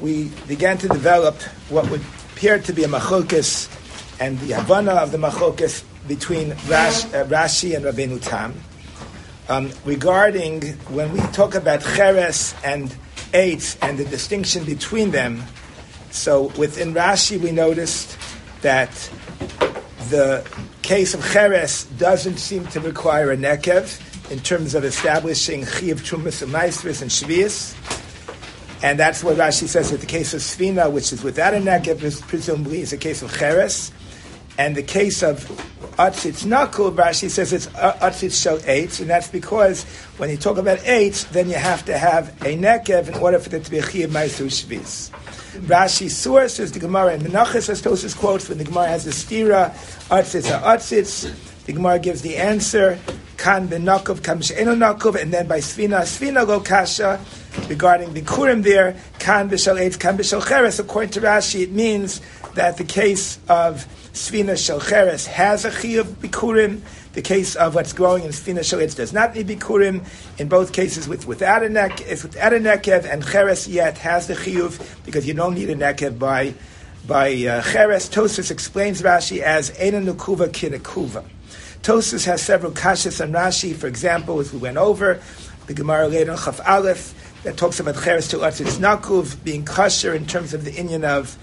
We began to develop what would appear to be a machokis and the Havana of the machokis between Rash, uh, Rashi and Rabbeinu Tam. Um, regarding when we talk about Cheres and Eitz and the distinction between them, so within Rashi we noticed that the case of Cheres doesn't seem to require a nekev in terms of establishing Chiv Trumas and Maestris and Shvius. And that's what Rashi says that the case of Svina, which is without a negev, presumably is a case of Cheres. And the case of Atzitz Nakul, Rashi says it's uh, Atzitz Shel Eitz, and that's because when you talk about Eitz, then you have to have a nekev in order for there to be a Chiv Maestru Shvius. Rashi's source is the Gemara in Menachos, as Tosis quotes, when the Gemara has the stira, Atzitz Atzitz, the Gemara gives the answer, kan benakov, kan nakov, and then by svina, svina lo kasha, regarding the kurim there, kan b'shal eitz, kan b'shal cheres. According to Rashi, it means that the case of svina shel cheres has a chiyuv bikurim. The case of what's growing in svina shel eitz does not need bikurim. In both cases, with, without a neck, if without a nekev, and cheres yet has the chiyuv because you don't need a nekev by by uh, cheres. Tosus explains Rashi as ena nukuva kinekuva. Tosus has several kashas on Rashi. For example, as we went over, the Gemara later on Chaf Aleph that talks about cheres to atzitz nakuv being kosher in terms of the inyan of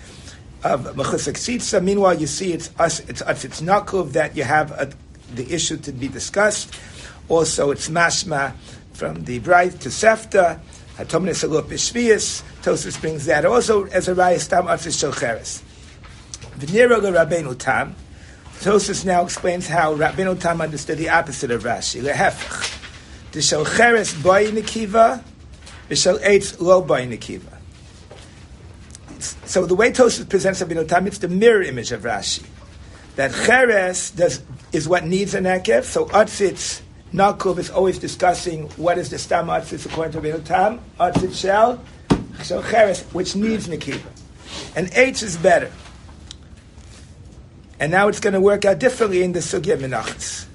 of mechusik tzitza. Meanwhile, you see it's us, it's atzitz nakuv that you have a, the issue to be discussed. Also, it's mashma from the bright to sefta. Hatomin Salup Bishvius. Tosus brings that also as a rayas tam atzitz shel cheres. Rabbeinu tam. Tosus now explains how Rabbeinu Tam understood the opposite of Rashi. Lehefach. The shel cheres boy nikiva, the shel eitz lo. So the way Tosus presents Rabbeinu Tam, it's the mirror image of Rashi. That cheres does, is what needs a nekev, so atzitz Nakub is always discussing what is the stam atzitz according to Rabbeinu Tam. Atzitz shel, shel cheres, which needs nikiva. And eitz is better. And now it's going to work out differently in the Sugya Menachas.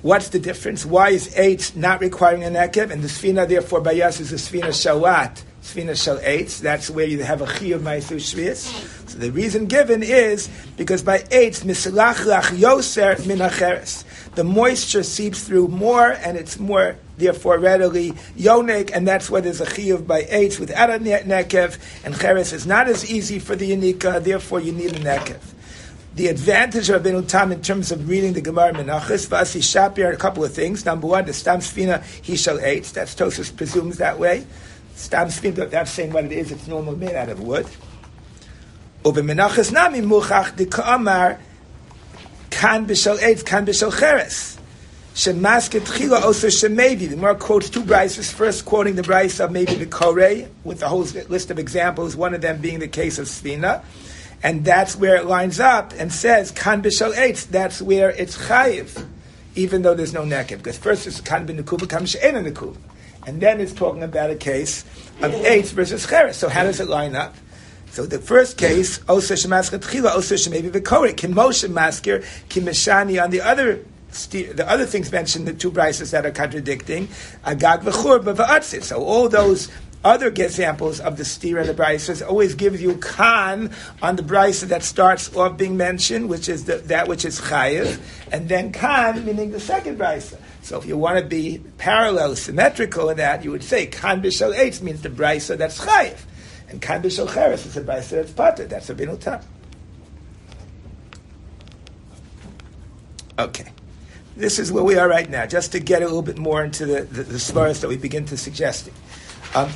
What's the difference? Why is eight not requiring a nekev, and the Sfina therefore by us is a Sfina Shalat, Sfina Shal eight. That's where you have a Chi of Ma'asu Shvius. So the reason given is because by eight, Misalach Lach Yoser Min The moisture seeps through more, and it's more therefore readily yonik, and that's why there's a chiyuv by eight without a nekev, and cheres is not as easy for the yanika, therefore you need a nekev the advantage of Rabbeinu Tam in terms of reading the Gemara Menachos, Vasi Shapir, a couple of things. Number one, the Stam Sfina, he shall eat. That's Tosus presumes that way. Stam Sfina, that's saying what it is, it's normally made out of wood. Over Menachos Nami Muchach, the Ka'amar, Kan B'shal Eitz, Kan B'shal Cheres. Shemasket Chila also Shemevi. The more quotes two brises. First, quoting the brise of maybe the Korei, with the whole list of examples, one of them being the case of Sfina. And that's where it lines up and says, Kan b'shal eitz, that's where it's chayiv, even though there's no nekev. Because first it's kan b'nekuva, kan b'she'ena nekuva. And then it's talking about a case of eitz versus cheres. So how does it line up? So the first case, Osa Shemasker Tchila, Osa Shemevi V'Korik, Kim Moshe Masker, Kim Meshani, on the other the other things mentioned, the two brises that are contradicting, Agag v'chur b'va'atzit. So all those other examples of the steer and the brisa always gives you kan on the brisa that starts off being mentioned, which is the, that which is chayiv, and then kan meaning the second brisa. So if you want to be parallel, symmetrical in that, you would say kan b'shal eitz means the brisa that's chayiv, and kan b'shal cheres is the brisa that's pater. That's a binutam. Okay. This is where we are right now, just to get a little bit more into the, the, the that we begin to suggesting. Um,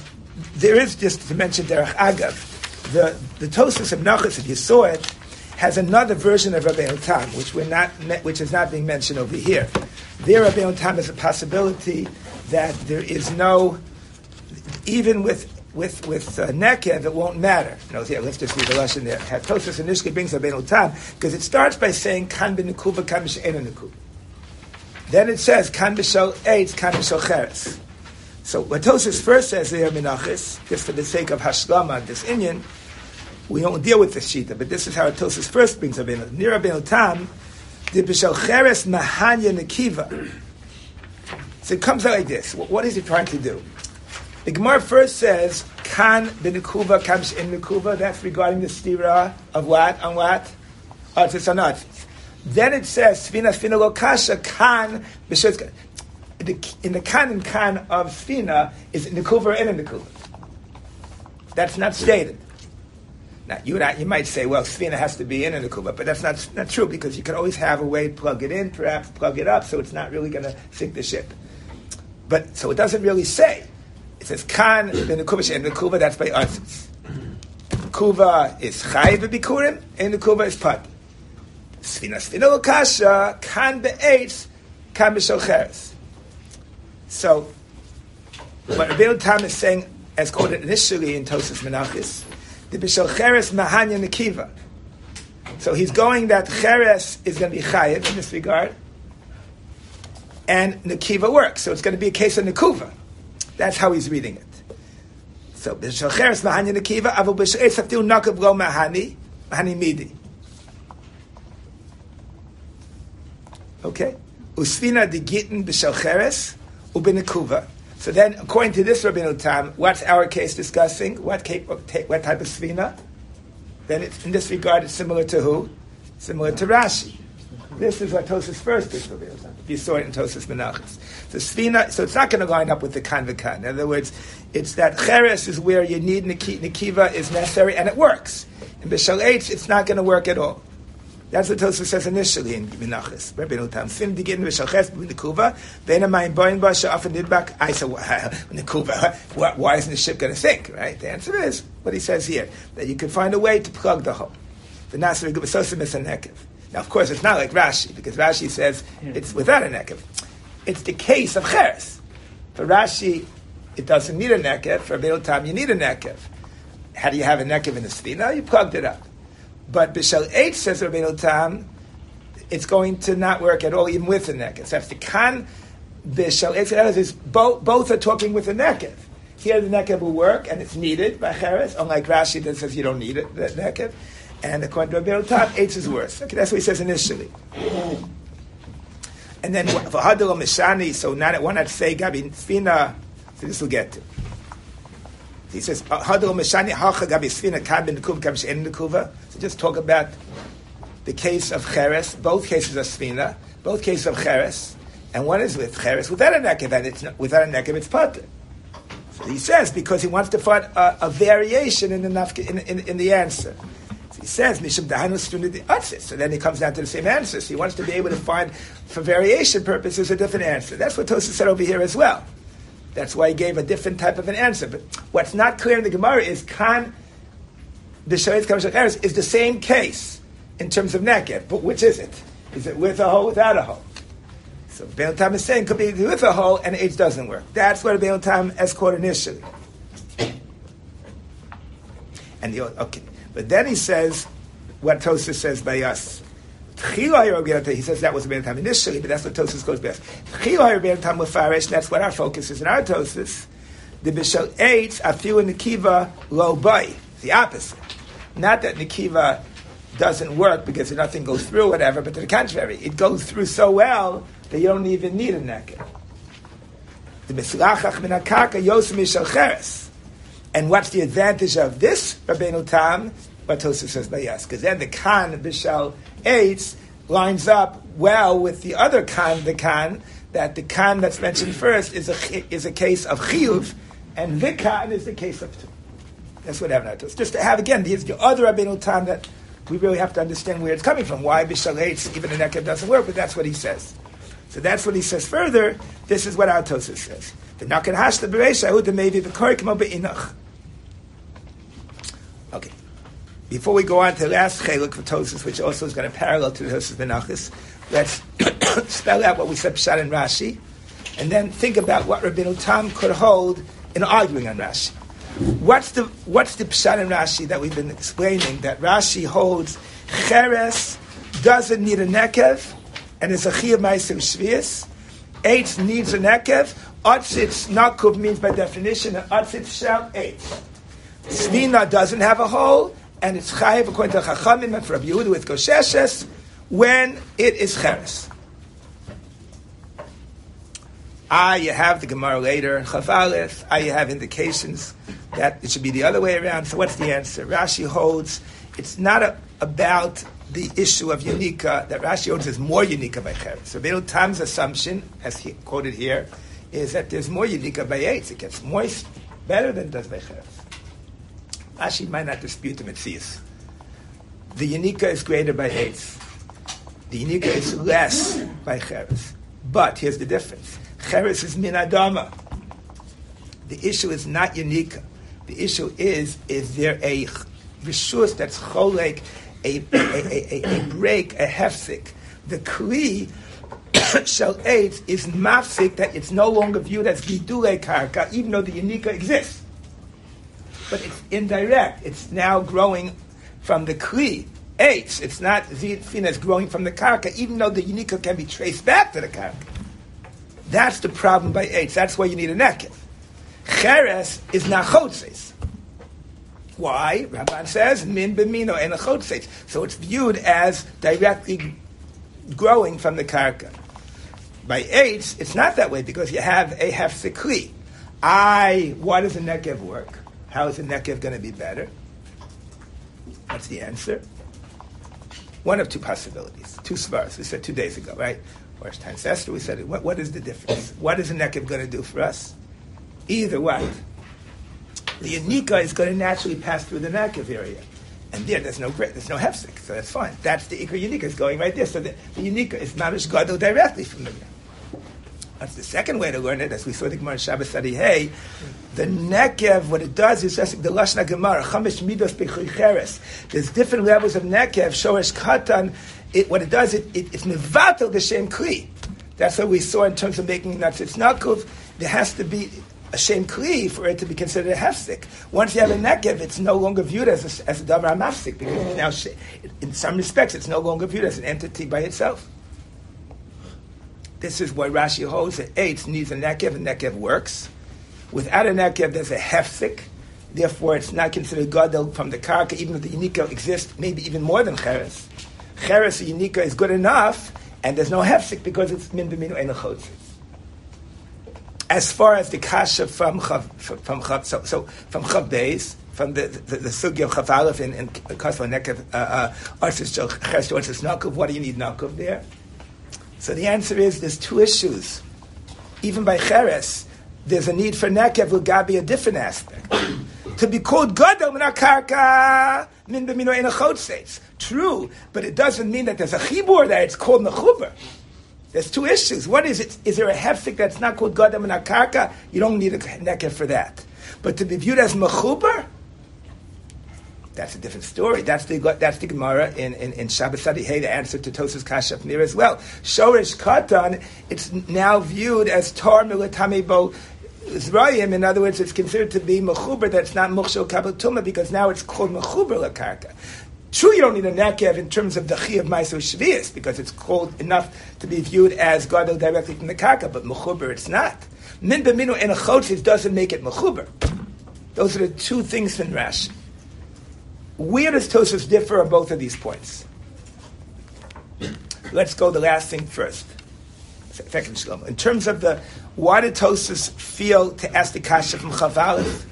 there is just to mention Derech Agav, the the Tosus of Nachas, if you saw it, has another version of Rabbi Tam, which we're not which is not being mentioned over here. There, Rabbi Tam is a possibility that there is no, even with with with uh, Nekev, it won't matter. No, yeah, let's just read the lesson there. Tosus initially brings Rabbi Tam because it starts by saying Kan ben Nekuva, Kan. Then it says Kan b'shol Eitz, Kan b'shol Cheres. So what Tosis first says there, Menachis, just for the sake of Hashlama, this Inyan, we don't deal with this Shita, but this is how Tosis first brings up in it. Nira ben Tam, the Bishal Cheres Mahanya Nekiva. So it comes out like this. What is he trying to do? The Gemara first says, Kan b'nekuva comes in nekuva. That's regarding the stira of what? On what? Artis on artis. Then it says, Svina Svina lo kasha kan in the kan and kan of Svina is in the nekuva and in the nekuva. That's not stated. Now, you, you might say, well, Svina has to be in a Nekuba, but that's not, not true because you can always have a way to plug it in, perhaps plug it up, so it's not really going to sink the ship. But so it doesn't really say. It says kan the nekuva and nekuva. That's by artzis. Nekuva is chayiv bikurim and the nekuva is pat. Svina svina lokasha kan be'etz kan b'shocheres. So what Rabbi Tam is saying, as quoted initially in Tosis Menachis, the b'shocheres mahanya nekiva. So he's going that cheres is going to be chayiv in this regard and Nakiva works. So it's going to be a case of Nakuva. That's how he's reading it. So b'shalcheres Mahanya Nakiva, avu b'sheis aftil nakav lo mahani, mahani midi. Okay? Usfina de gittin b'shalcheres So then, according to this Rabbeinu Tam, what's our case discussing? What, type of svina? Then it's, in this regard, it's similar to who? Similar to Rashi. This is what Tosis first did for If you saw it in Tosis Menachos. So Svina, so it's not going to line up with the kan v'kan. In other words, it's that cheres is where you need Nikiva is necessary and it works. In Bishal H, it's not going to work at all. That's what Tosus says initially in Menachos. Rabbi Nutam. Sim digin Bishal Ches Nikuva, Bena Mayim Boin Ba Sha'af Nidbak. I said, Nikuva, why isn't the ship going to sink, right? The answer is what he says here, that you can find a way to plug the hole. The Nasir Gubasosim a nekev. Now, of course, it's not like Rashi, because Rashi says it's without a nekev. It's the case of cheres. For Rashi, it doesn't need a nekev. For Beil Tam, you need a nekev. How do you have a nekev in the spina? You plugged it up. But Bishal H says Beil Tam, it's going to not work at all, even with the nekev. So the kan Bishal H is both, both are talking with a nekev. Here the nekev will work, and it's needed by cheres, unlike Rashi that says you don't need it, the nekev. And according to Rabbi Top, Eitz is worse. Okay, that's what he says initially. And then for Hadal Mishani, so not one I'd say Gabi Fina, so this will get to. He says oh, Hadal Mishani Hacha Gabi Sfina Kabin Nekuva Kam Shein Nekuva. So just talk about the case of Cheres. Both cases are Sfina. Both cases of Cheres. And one is with Cheres without a nekev, and it's not, without a nekev, it's Pater. So he says because he wants to find a, a variation in the, in, in, in the answer. He says, Atzis. So then he comes down to the same answer. So he wants to be able to find, for variation purposes, a different answer. That's what Tosa said over here as well. That's why he gave a different type of an answer. But what's not clear in the Gemara is Khan, the Sharetz Kam is the same case in terms of Nekev. But which is it? Is it with a hole, without a hole? So Baal Tam is saying could be with a hole and H doesn't work. That's what Baal Tam escorted initially. And the okay. But then he says what Tosa says by us. He says that was a bad time initially, but that's what Tosis goes best. That's what our focus is in our Tosis. The Bishal eight afiu Nikiva lo bay. The opposite. Not that Nikiva doesn't work because nothing goes through, whatever, but to the contrary, it goes through so well that you don't even need a necker. The Mislachach min yosim. And what's the advantage of this Rabbeinu Tam? What Tosa says by yes, because then the Khan Bishal Eitz lines up well with the other Khan, the Khan, that the Khan that's mentioned first is a, is a case of Chiyuv, and the Khan is the case of two. That's what Avnat does. Just to have, again, the, the other Rabbeinu Tam that we really have to understand where it's coming from. Why Bishal Eitz, even the Nekev doesn't work, but that's what he says. So that's what he says further. This is what our says. The Nakan Hashta Bereisha, who the Mevi, the Korik Mo Be'inach. Okay. Before we go on to the last chelik for Tosis, which also is going to parallel to the Tosis Benachis, let's spell out what we said Pshat in Rashi, and then think about what Rabbeinu Tam could hold in arguing on Rashi. What's the what's the Pshat in Rashi that we've been explaining? That Rashi holds Cheres doesn't need a nekev and is a chiyah ma'asim shvius. Eitz needs a nekev. Atzitz nakuv means by definition an atzitz shall eitz. Svina doesn't have a hole, and it's chayiv according to Chachamim and for Rabbi Yehuda with Gosheshes when it is cheres. Ah, you have the Gemara later, Chavalis. Ah, you have indications that it should be the other way around. So what's the answer? Rashi holds it's not a, about the issue of Unica, that Rashi holds is more Unica by Cheres. So Beil Tam's assumption, as he quoted here, is that there's more Unica by Eitz. It gets moist better than does by Cheres. Rashi might not dispute the Metzias. The Unica is greater by Eitz. The Unica is less by Cheres. But here's the difference. Cheres is min adama. The issue is not unique. The issue is, is there a rishus that's cholek, a, a, a, a, break, a hefsik. The kli shall aids is mafsik that it's no longer viewed as gidule karka, even though the unika exists. But it's indirect. It's now growing from the kli. Aids. It's not seen as growing from the karka, even though the unika can be traced back to the karka. That's the problem by aids. That's why you need a nekev. Cheres is nachotzes. Why? Rabban says, min b'mino and a So it's viewed as directly growing from the karka. By eights, it's not that way because you have a hefsikli. I, why does a nekev work? How is the nekev going to be better? What's the answer? One of two possibilities, two svars. We said two days ago, right? First time Esther, we said, what, what is the difference? What is the nekev going to do for us? Either way the Yanika is going to naturally pass through the Nakiv area. And there, there's no grit, there's no hefsek, so that's fine. That's the Ikar Yanika is going right there. So the, the Yanika is Mamish Gadol directly from the That's the second way to learn it, as we saw the Gemara Shabbos study. Hey, the Nekev, what it does is just the Lashna Gemara, Chamish Midos Bechucheres. There's different levels of Nekev, Shoresh Katan. It, what it does, it, it, it's Nevatel the Shem Kli. That's what we saw in terms of making nuts. It's Nakuf. There has to be a shem kli for it to be considered a hefsik. Once you have a nekev, it's no longer viewed as a, as a davar mafsik because now, in some respects, it's no longer viewed as an entity by itself. This is why Rashi holds that eitz needs a nekev, and nekev works. Without a nekev, there's a hefsik. Therefore, it's not considered gadol from the karka, even if the unika exists, maybe even more than cheres. Cheres, the unika, is good enough, and there's no hefsik because it's min b'minu ein as far as the kasha from Chav, from Chav, so, so from Chav Beis, from the the, the sugi of Chav Aleph and, and Kasva Nekev, uh, uh, Arsis Chesh Arsis Nakov, what do you need Nakov there? So the answer is there's two issues. Even by Cheres, there's a need for Nekev will Gabi a different aspect. to be called Gadol min karka min b'mino ein True, but it doesn't mean that there's a chibur that it's called mechuber. There's two issues. One is, it, is there a hefsik that's not called Gadam and Akarka? You don't need a nekev for that. But to be viewed as Mechuber, that's a different story. That's the that's the Gemara in in, in Shabbat Sadi Hey, the answer to Tosas Kashaf near as well. Shorish Katan, it's now viewed as Tar Milatamibo Zrayim. In other words, it's considered to be Mechuber. That's not Mukhshel Kabbatuma because now it's called Mechuber Lakarka. True, you don't need a nekev in terms of the chi of ma'aser shvius because it's called enough to be viewed as gadol directly from the kaka, but mechuber it's not. Min b'minu and a doesn't make it mechuber. Those are the two things in Rashi. Where does Tosfos differ on both of these points? Let's go the last thing first. Second shalom. In terms of the why did Tosfos feel to ask the kasha from Chavalif?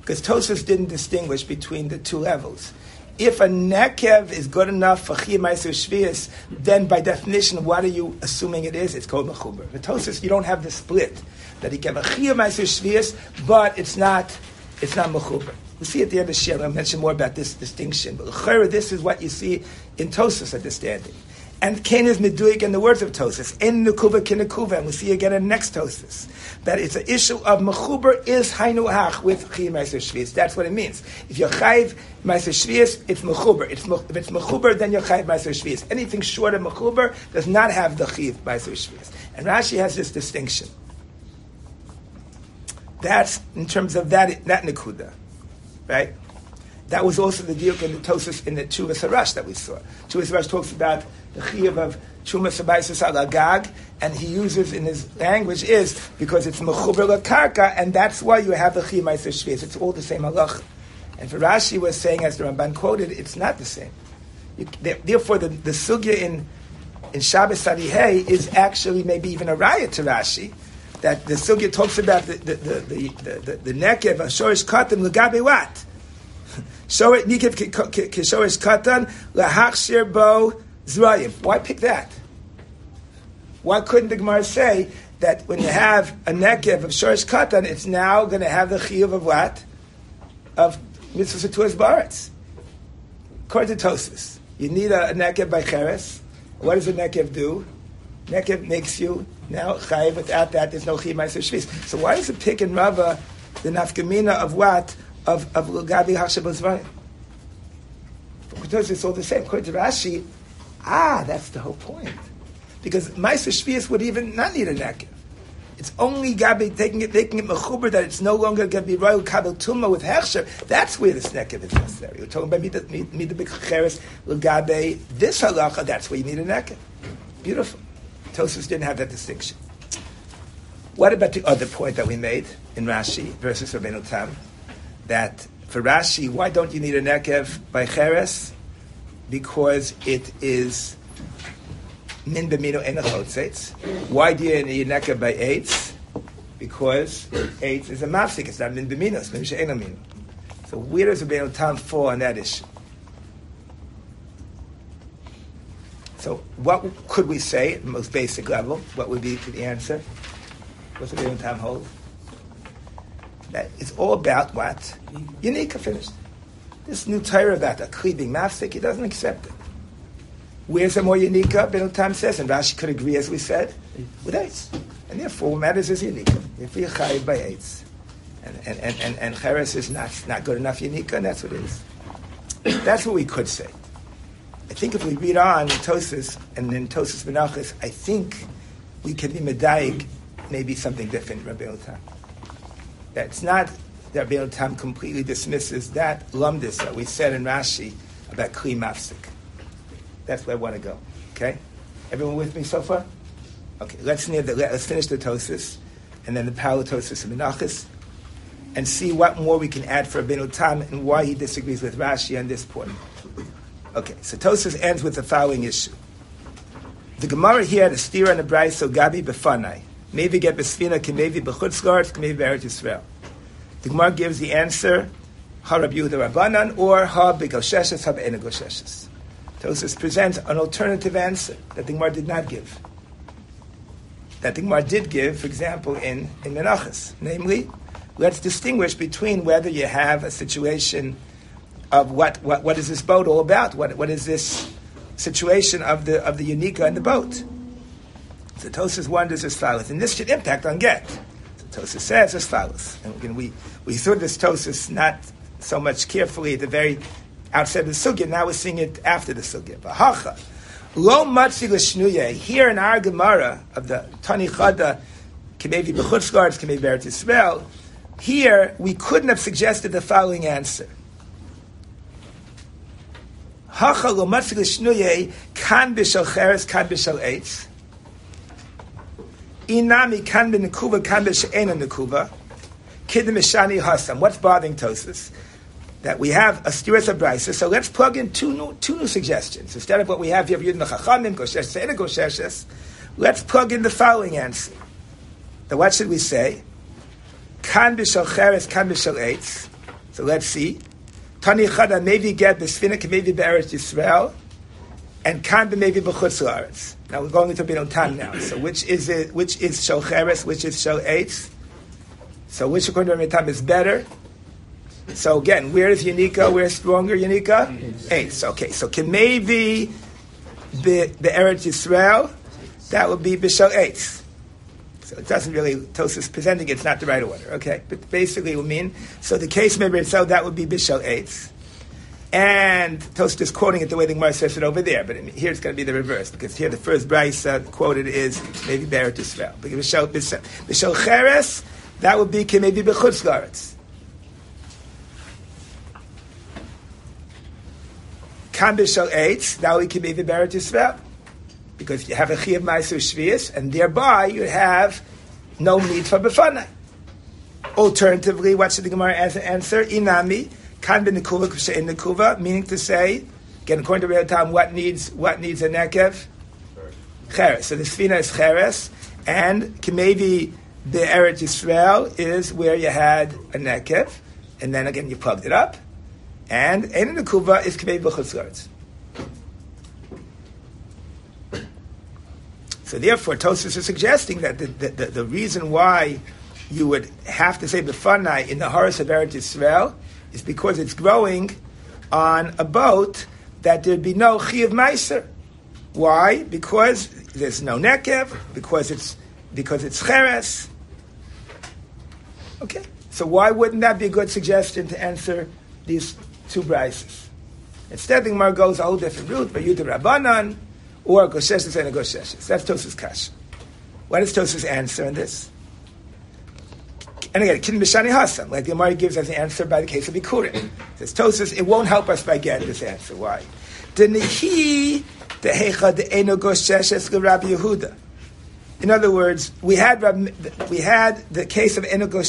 Because Tosfos didn't distinguish between the two levels if a nekev is good enough for chiyamaiser shvius, then by definition, what are you assuming it is? It's called mechuber. V'tosis, you don't have the split that he have a chiyamaiser shvius, but it's not it's not mechuber. We see at the end of Shir, I'll mention more about this distinction. But this is what you see in Tosis understanding. And Cain is meduik in the words of Tosis. In Nukuva Kinekuva, and we see again in next Tosis. That it's an issue of Mechuber is Hainu Hach with Chiyim Meiser Shvius. That's what it means. If you're Chayiv Meiser Shvius, it's Mechuber. It's, if it's Mechuber, then you're Chayiv Meiser Shvius. Anything short of Mechuber does not have the Chiyim Meiser Shvius. And Rashi has this distinction. That's in terms of that, that Nekuda. Right? That was also the deal in the Tosis in the Chuvas Harash that we saw. Chuvas Harash talks about the chiyuv of Chumas Abayis Agag, and he uses in his language is because it's Mechuber Karka, and that's why you have the chiyuv Shviz. It's all the same halach. And for Rashi was saying, as the Ramban quoted, it's not the same. You, therefore, the, the sugya in in Shabbos Sadihei is actually maybe even a riot to Rashi, that the sugya talks about the the the the, the, the nekev of shorish katan legabe what? Shorish nekev shorish katan lahachshir bo zrayim. Why pick that? Why couldn't the Gemara say that when you have a nekev of shorish katan, it's now going to have the chiyuv of what? Of mitzvah satuas baretz. According you need a, a nekev by cheres. What does a nekev do? Nekev makes you now chayiv. Without that, there's no chiyuv. So why does it pick in Rava the nafkamina of what of of hashabos Because it's all the same. According to Rashi, ah, that's the whole point. Because ma'aser shvis would even not need a nekev. It's only Gabi taking it, making it mechuber that it's no longer going to be royal kabel tuma with hechsher. That's where the nekev is necessary. We're talking about mida b'cheres l'gabe this halacha. That's where you need a nekev. Beautiful. Tosus didn't have that distinction. What about the other point that we made in Rashi versus Rabbeinu Tam? That for Rashi, why don't you need a nekev by cheres? Because it is min b'mino en Why do you need neka by eitz? Because eitz is a mafsik. It's not min b'mino. It's min she'en So where does Rabbeinu Tam fall on that issue? So what could we say at the most basic level? What would be the answer? What's the Rabbeinu Tam hold? That it's all about what? Unika finished. This new Torah about a kli being mafsik, he doesn't accept it. Where's the more unique? Ben Tam says, and Rashi could agree, as we said, with eights. And therefore, what matters is unique. If we chayiv by eights. And, and, and, and, and Cheres is not, not good enough unique, and that's what it is. That's what we could say. I think if we read on in Tosis and then Tosis Menachis, I think we can be medayik maybe something different, Rabbi Tam. That's not that Rabbi Tam completely dismisses that lumdis that we said in Rashi about Kli Mafsik. That's where I want to go. Okay? Everyone with me so far? Okay, let's, near the, let's finish the Tosis, and then the Palatosis and Menachis, and see what more we can add for Abinu Tam and why he disagrees with Rashi on this point. Okay, so Tosis ends with the following issue. The Gemara here had a steer and the brayso so Gabi befanai. Maybe get besfina, maybe bechutzgart, maybe Eretz Yisrael. The Gemara gives the answer, ha Rabbi Yehuda Rabbanan, or ha begosheshes, ha be'enegoshes. Tosis presents an alternative answer that the Gemara did not give. That the Gemara did give, for example, in, in Menachas. Namely, let's distinguish between whether you have a situation of what, what, what is this boat all about? What, what is this situation of the, of the Unika and the boat? So Tosis wonders as follows, and this should impact on get. So Tosis says as follows, and again, we, we thought this Tosis not so much carefully at the very outset of the sugya. Now we're seeing it after the sugya. V'hacha lo. Here in our Gemara of the Tani Chada, Kemevi b'chutzgards, Kemevi Eretz Yisrael. Here we couldn't have suggested the following answer. Hacha lo matzi l'shnuye kan b'shal cheres kan b'shal eitz. Inami kan b'nekuva kan b'she'ena nekuva. Kidim mishani hasam. What's bothering Tosis? that we have a stiras abraisa. So let's plug in two new, two new suggestions. Instead of what we have here, Yudin Chachamim, Goshesh and Gosheshes, let's plug in the following answer. Now, what should we say? Kan b'shal cheres, kan b'shal eitz. So let's see. Tani chada maybe get b'sfinik, maybe be'eretz Yisrael, and kan maybe b'chutz la'aretz. Now we're going into Binon Tam now. So which is it? Which is shal cheres? Which is eitz? So which according to Binon is better? So again, where is Yanika? Where's stronger Yanika? Eight. Okay, so can maybe the the Eretz Yisrael, that would be eight. So it doesn't really Tosis presenting it's not the right order. Okay, but basically it would mean so the case maybe so that would be Bishal eight. And Tosis is quoting it the way the Gemara says it over there, but here it's going to be the reverse because here the first Bryce uh, quoted is maybe Beret Yisrael. Bishal Bishal Cheres, that would be maybe Bechutz Laretz. Kan b'shal eitz, now we can be the Beret Yisrael. Because you have a Chiyav Ma'aser Shvius, and thereby you have no need for Befana. Alternatively, what should the Gemara answer? Inami, Kan b'nekuva kushe'in nekuva, meaning to say, again, according to Real Time, what needs, what needs a nekev? Cheres. So the Sfina is Cheres, and maybe the Eretz Yisrael is where you had a nekev, and then again you plugged it up, and Ein Nekuva is Kmei B'chutzlaretz. So therefore, Tosus is suggesting that the, the, the, the, reason why you would have to say B'fanai in the Horus of Eretz Yisrael is because it's growing on a boat that there'd be no Chiv Meiser. Why? Because there's no Nekev, because it's because it's Cheres. Okay, so why wouldn't that be a good suggestion to answer these two brises? Instead, the Gemara goes a whole different route, but you Yudah Rabbanan, or Gosheshes and Gosheshes. That's Tosus Kash. What is Tosus answer in this? And again, Kin Bishani Hasam, like the Gemara gives as an answer by the case of Bikurim. Says Tosus, it won't help us by getting this answer. Why? The the Rabbi Yehuda. In other words, we had we had the case of Eno Rabbi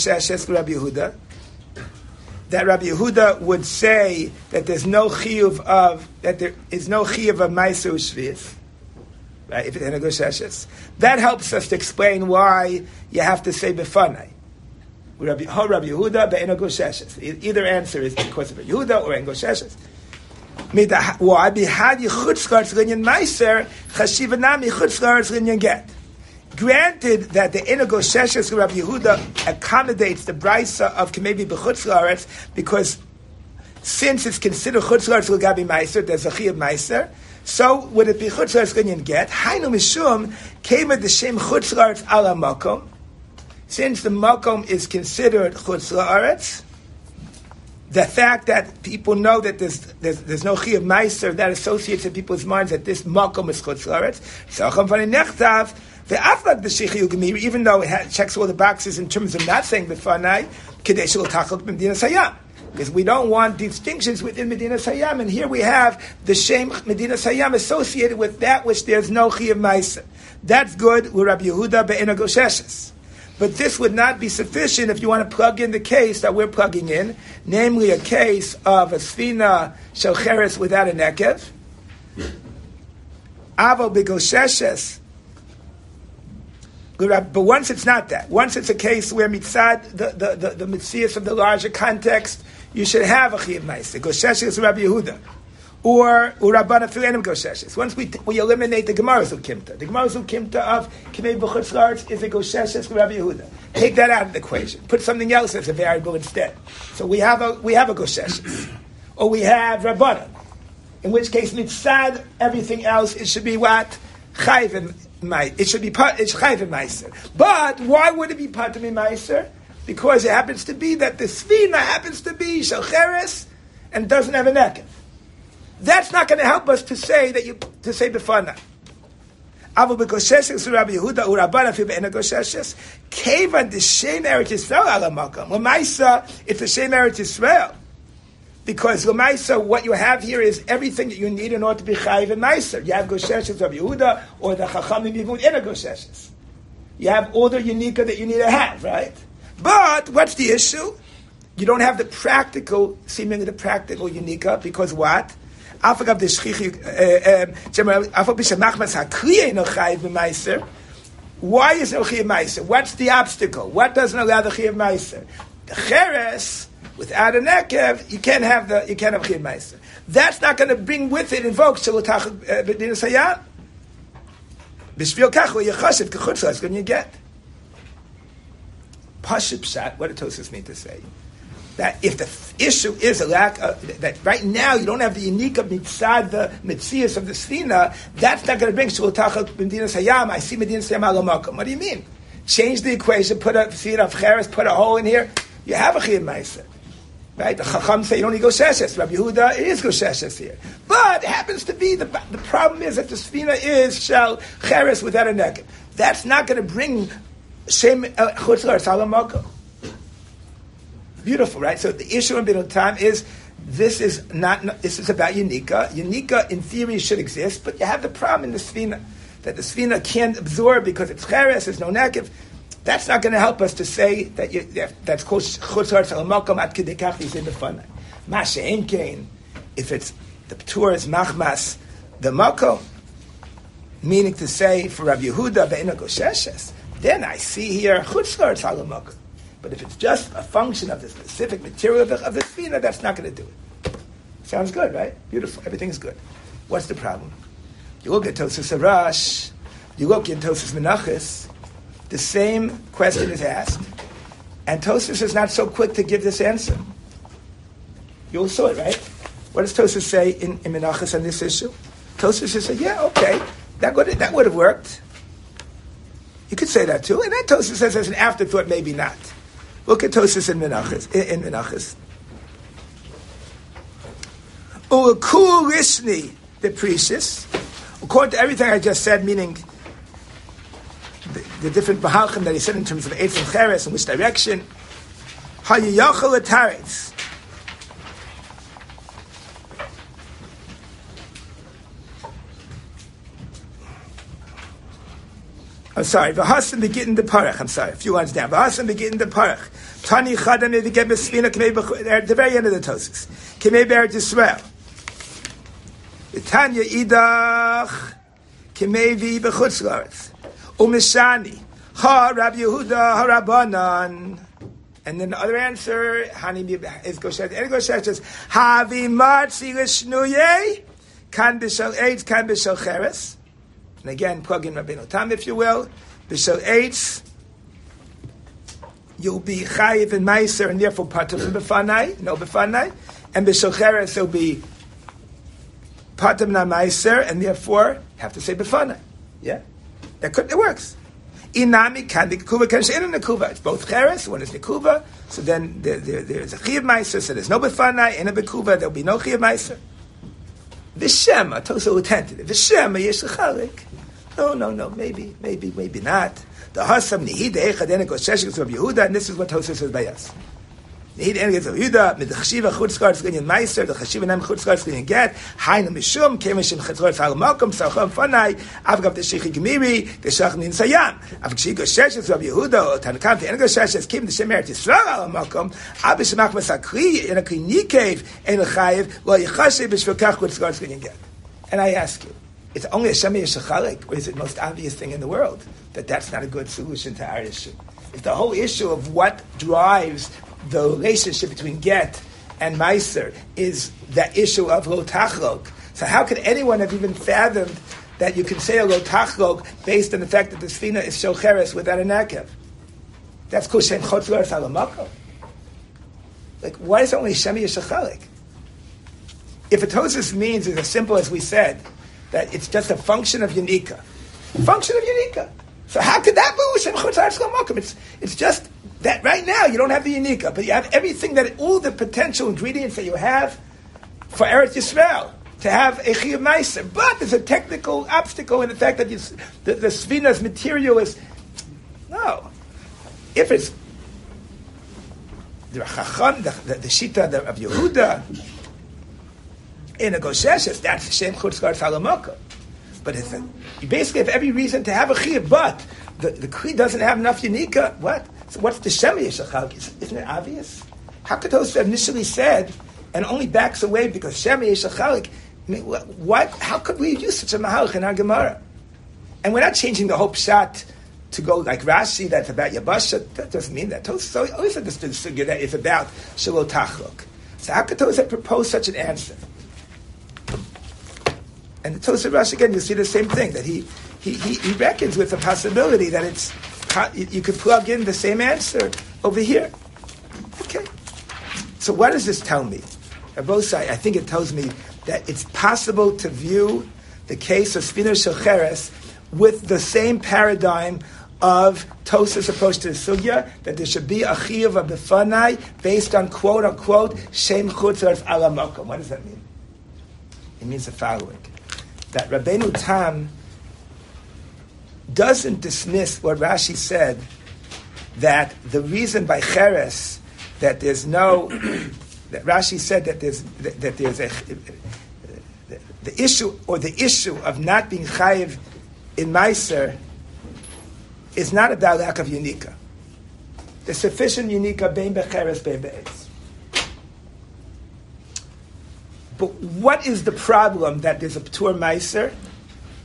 Yehuda. That Rabbi Yehuda would say that there's no chiyuv of that there is no chiyuv of Maisu Shvius. Right, if it's that helps us to explain why you have to say befanai. Rabbi, Yehuda be'en. Either answer is because of Yehuda or en get. Granted that the Inago Sheshes Rabbi Yehuda accommodates the brisa of Kemevi b'chutzlaretz because since it's considered chutzlaretz l'gabi meiser, there's a chi of meiser. So would it be chutzlaretz linyan get? Hainu mishum came at the same chutzlaretz ala makom since the makom is considered chutz la'aretz, the fact that people know that there's, there's, there's no chi of meiser that associates in people's minds that this makom is chutz la'aretz. So nechtav the shechi ugemir, even though it checks all the boxes in terms of not saying befanai kadesh lo tachal medina sayam. Because we don't want distinctions within Medina Sayyam, and here we have the same Medina Sayyam associated with that which there's no chi of. That's good with Rabbi Yehuda be'ena gosheshes. But this would not be sufficient if you want to plug in the case that we're plugging in, namely a case of a sfina shelcheres without a nekev. Avo begosheshes. Uh, but once it's not that, once it's a case where mitzad, the, the, the, the mitzias of the larger context, you should have a chiyav ma'aseh. Gosheshes Rabbi Yehuda or Urabana Filenim Gosheshes. Once we, we eliminate the Gemara's Kimta, the Gemara's Ukimta of Kimei B'chutzlarts is a Gosheshes Rabbi Yehuda. Take that out of the equation. Put something else as a variable instead. So we have a, we have a Gosheshes. or we have Rabbana. In which case, mitzad, everything else, it should be what? Chayv it should be it's chayv meiser. But why would it be patim meiser? Because it happens to be that the svina happens to be shalcheres and doesn't have a nekev. That's not going to help us to say that you to say befana. Avu bekosheses Rabbi Yehuda urabana fi be'ena kosheses. Kevan the same Eretz Yisrael ala makam. Lamaisa, it's the same Eretz Yisrael. Because Lamaisa, what you have here is everything that you need in order to be chayiv and meiser. You have Gosheshes of Yehuda or the Chachamim even in a Gosheshes. You have all the unika that you need to have, right? But what's the issue? You don't have the practical, seemingly the practical unika, because what? אף אגב דשכיחי, אף על פי שמחמס הכלי אינו חייב במייסר, why is no chiyuv meiser? What's the obstacle? What doesn't allow the chiyuv meiser? The cheres, without a nekev, you can't have the you can't have chiyuv meiser. That's not going to bring with it invoke shalotach b'din sayah. B'shvil kachu yechashiv kechutza. It's going to get. Pashib shat. What did Tosis mean to say? That if the issue is a lack of, that right now you don't have the unique of mitzad, the mitzias of the sfina, that's not going to bring shultachak medina sayam. I see medina sayam alamakum. What do you mean? Change the equation, put a seed of cheres, put a hole in here. You have a chiyam ma'aser. Right? The Chacham say you don't need Gosheshes. Rabbi Yehuda, it is Gosheshes here. But it happens to be, the, the problem is that the Sfina is shall Cheres without a neck. That's not going to bring Shem uh, Chutzlar Salamakum. Beautiful, right? So the issue in Bidul Time is this is not, this is about Unica. Unica, in theory, should exist, but you have the problem in the Sfina that the Sfina can't absorb because it's Cheres, there's no Nekev. That's not going to help us to say that you, that's called Chutzar Salamakam at Kedekach is in the fun. Masha if it's the tour is Machmas, the Mako, meaning to say for Rabbi Yehuda, Gosheshes, then I see here chutzlar tzalamak. But if it's just a function of the specific material of the, of the that's not going to do it. Sounds good, right? Beautiful. Everything's good. What's the problem? You look at Tosus Arash, you look at Tosus Menachis, the same question is asked, and Tosus is not so quick to give this answer. You all saw it, right? What does Tosus say in, in Menachis on this issue? Tosus says, yeah, okay, that would, that would have worked. You could say that too. And then Tosus says as an afterthought, maybe not. Look at Tosis in Menachis. In, Menachis. Ulakul Lishni, the precious, according to everything I just said, meaning the, the different Bahalchim that he said in terms of Eitz and Cheres in which direction, Hayiyachal Ataretz. I'm sorry. V'hasan begin in the parach. I'm sorry. A few lines down. V'hasan begin the parach. Tani chadam eviget besvina k'mei at the very end of the Tosis. K'mei be'er Yisrael. Tanya idach k'mei vi b'chutz laretz. Umishani ha Rab Yehuda ha Rabbanan. And then the other answer, Hani is Goshet. And Goshet says, Havi martzi l'shnuye, kan b'shel eitz, kan b'shel cheres. And again, plug in Rabbeinu Tam, if you will. B'shel eitz, you'll be chayiv and meiser, and therefore patur b'fanai, no Befanai. And b'shel cheres, you'll be patam na meiser, and therefore have to say Befanai. Yeah? That could, it works. Inami kan nikuva kan she'en nikuva. It's both cheres. One is nikuva. So then there, there, there's a chiyav meiser. So there's no befanai in a bekuva. There'll be no chiyav meiser. V'shema toso tentative. V'shema yesh chalik. No, no, no. Maybe, maybe, maybe not. The hasam nihida echad enek osheshik of Yehuda, and this is what Tosa says by us. Need any of Yehuda, mit meister, nem get, mishum, shach nin kim a a tzgin get. And I ask you, it's only a Shemi Yeshachalik, or is the most obvious thing in the world that that's not a good solution to our issue? If the whole issue of what drives the relationship between get and meiser is that issue of lo tachlok. So how could anyone have even fathomed that you can say a lo tachlok based on the fact that the sfina is shocheres without a nekev? That's kushem chotzler salamako. Like, why is it only shemi yeshachalik? If a tosis means is as simple as we said, that it's just a function of unika, function of unika. So how could that be It's it's just that right now you don't have the unika, but you have everything that all the potential ingredients that you have for Eretz Yisrael to have a chiyuv meiser. But there's a technical obstacle in the fact that you, the, the svina's material is no. If it's the chacham, the, the, the shita of Yehuda in a gosheshes, that's Shem Chutzkar Salamaka. But it's a, you basically have every reason to have a chiyuv, but the, the kli doesn't have enough unika. What? So what's the Shemi Yeshachalik? Isn't it obvious? Hakatos initially said, and only backs away because. I mean, why, how could we use such a mahalach in our Gemara? And we're not changing the hope shot to go like Rashi, that's about Yabasha. That doesn't mean that. Tosa always understood the that it's about Shalot Tachlok. So how could propose such an answer? And the Tosa Rashi again, you see the same thing that he, he, he, he reckons with the possibility that it's you could plug in the same answer over here. Okay. So what does this tell me? sides, I think it tells me that it's possible to view the case of Spina Shecheres with the same paradigm of Tosa's approach to the sugya, that there should be a chiyuv of befanai based on quote unquote shem chutzar alamakom. What does that mean? It means the following: that Rabbeinu Tam doesn't dismiss what Rashi said that the reason by Cheres that there's no that Rashi said that there's that, that there's a the issue or the issue of not being chayiv in Meiser is not about lack of unika. There's sufficient unika bein becheres bein be'etz. But what is the problem that there's a ptur Meiser,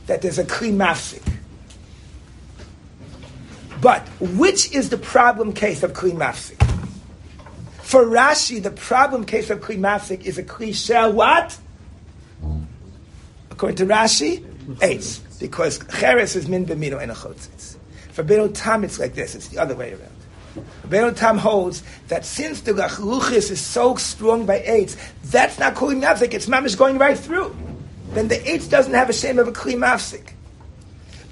that there's a kli mafsik? But which is the problem case of Kli Mafsik? For Rashi, the problem case of Kli Mafsik is a Kli Shel what? According to Rashi, Eitz. Because Cheres is min b'mino and a chotzitz. For Beno Tam, it's like this. It's the other way around. Beno Tam holds that since the Lachluchis is so strong by Eitz, that's not Kli Mafsik. It's mamish going right through. Then the Eitz doesn't have a shame of a Kli Mafsik.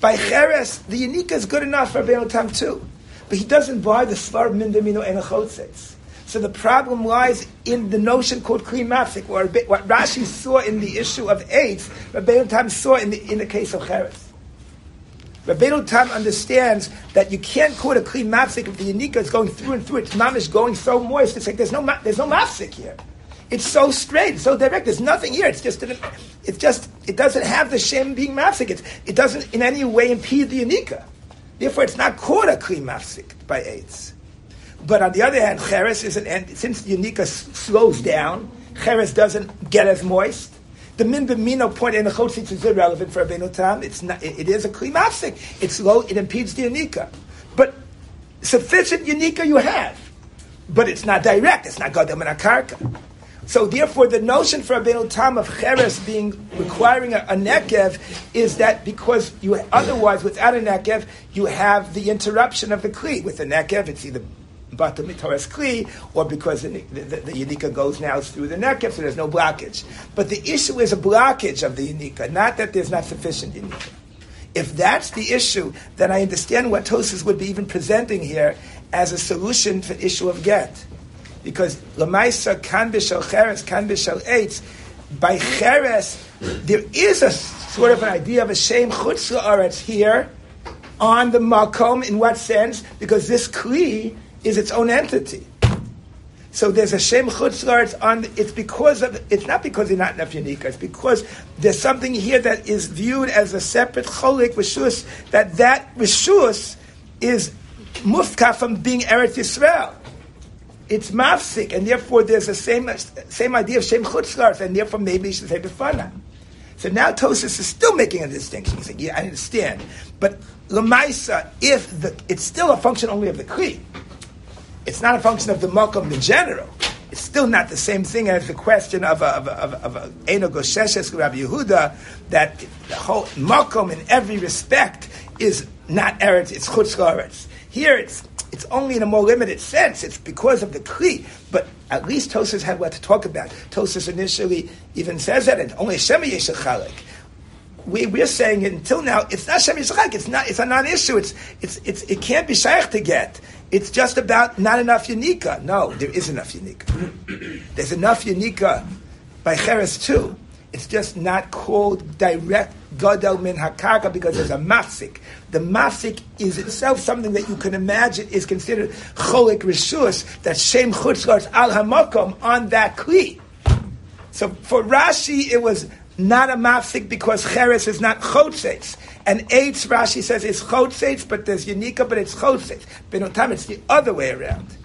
By Cheres, the Yanika is good enough for Beno Tam too. But he doesn't buy the Svar min b'mino and a chotzitz. So the problem lies in the notion called kli mafik, or what Rashi saw in the issue of eitz, Rabbeinu Tam saw in the, in the case of Cheres. Rabbeinu Tam understands that you can't call it a kli mafik if the Yanika is going through and through. Its mom is going so moist. It's like there's no there's no mafik here. It's so straight, so direct. There's nothing here. It's just it's just it doesn't have the shem being mafik. It, it doesn't in any way impede the Yanika. Therefore, it's not called a kli mafik by eitz. But on the other hand, Cheres is an end. Since the Yanika slows down, Cheres doesn't get as moist. The min b'mino point in the chotzitz is irrelevant for Rabbeinu Tam. It's not. It, it is a klimafsik. It's low. It impedes the Yanika. But sufficient unika you have, but it's not direct. It's not gadol akarka. So therefore, the notion for Rabbeinu Tam of Cheres being requiring a, a nekev is that because you otherwise without a nekev you have the interruption of the kli. With a nekev, it's either but the mitoras kli, or because the, the, the, goes now through the nekev, so there's no blockage. But the issue is a blockage of the Yanika, not that there's not sufficient Yanika. If that's the issue, then I understand what Tosis would be even presenting here as a solution for the issue of get. Because Lamaisa kan b'shel cheres, kan b'shel eitz, by cheres, there is a sort of an idea of a shame chutz la'aretz here, on the makom, in what sense? Because this kli is its own entity. So there's a Shem Chutzlar, on, it's because of, it's not because they're not enough Yanika, it's because there's something here that is viewed as a separate Cholik Rishus, that that Rishus is mufka from being Eretz Yisrael. It's mafsik, and therefore there's the same, same idea of Shem Chutzlar, and therefore maybe you should say Befana. So now Tosis is still making a distinction. He's like, yeah, I understand. But Lamaisa, if the, it's still a function only of the Kri, it's not a function of the makom in general. It's still not the same thing as the question of a, of of Eno Gosheshes Rabbi Yehuda that the whole makom in every respect is not eretz, it's chutz. Here it's it's only in a more limited sense. It's because of the kli, but at least Tosis had what to talk about. Tosis initially even says that it's only Shema Yeshachalik. We, we're saying it until now, it's not Shem Yishachak, it's not, it's a non-issue, it's, it's, it's, it can't be Shaykh to get. It's just about not enough Yanika. No, there is enough Yanika. There's enough Yanika by Cheres too. It's just not called direct Gadol min Hakarka because there's a mafsik. The mafsik is itself something that you can imagine is considered cholik rishus, that shem chutzlars al hamakom on that kli. So for Rashi, it was not a mafsik because Cheres is not chotzetz. And eitz, Rashi says, is chotzetz, but there's Yanika, but it's chotzetz. Benotam, it's the other way around.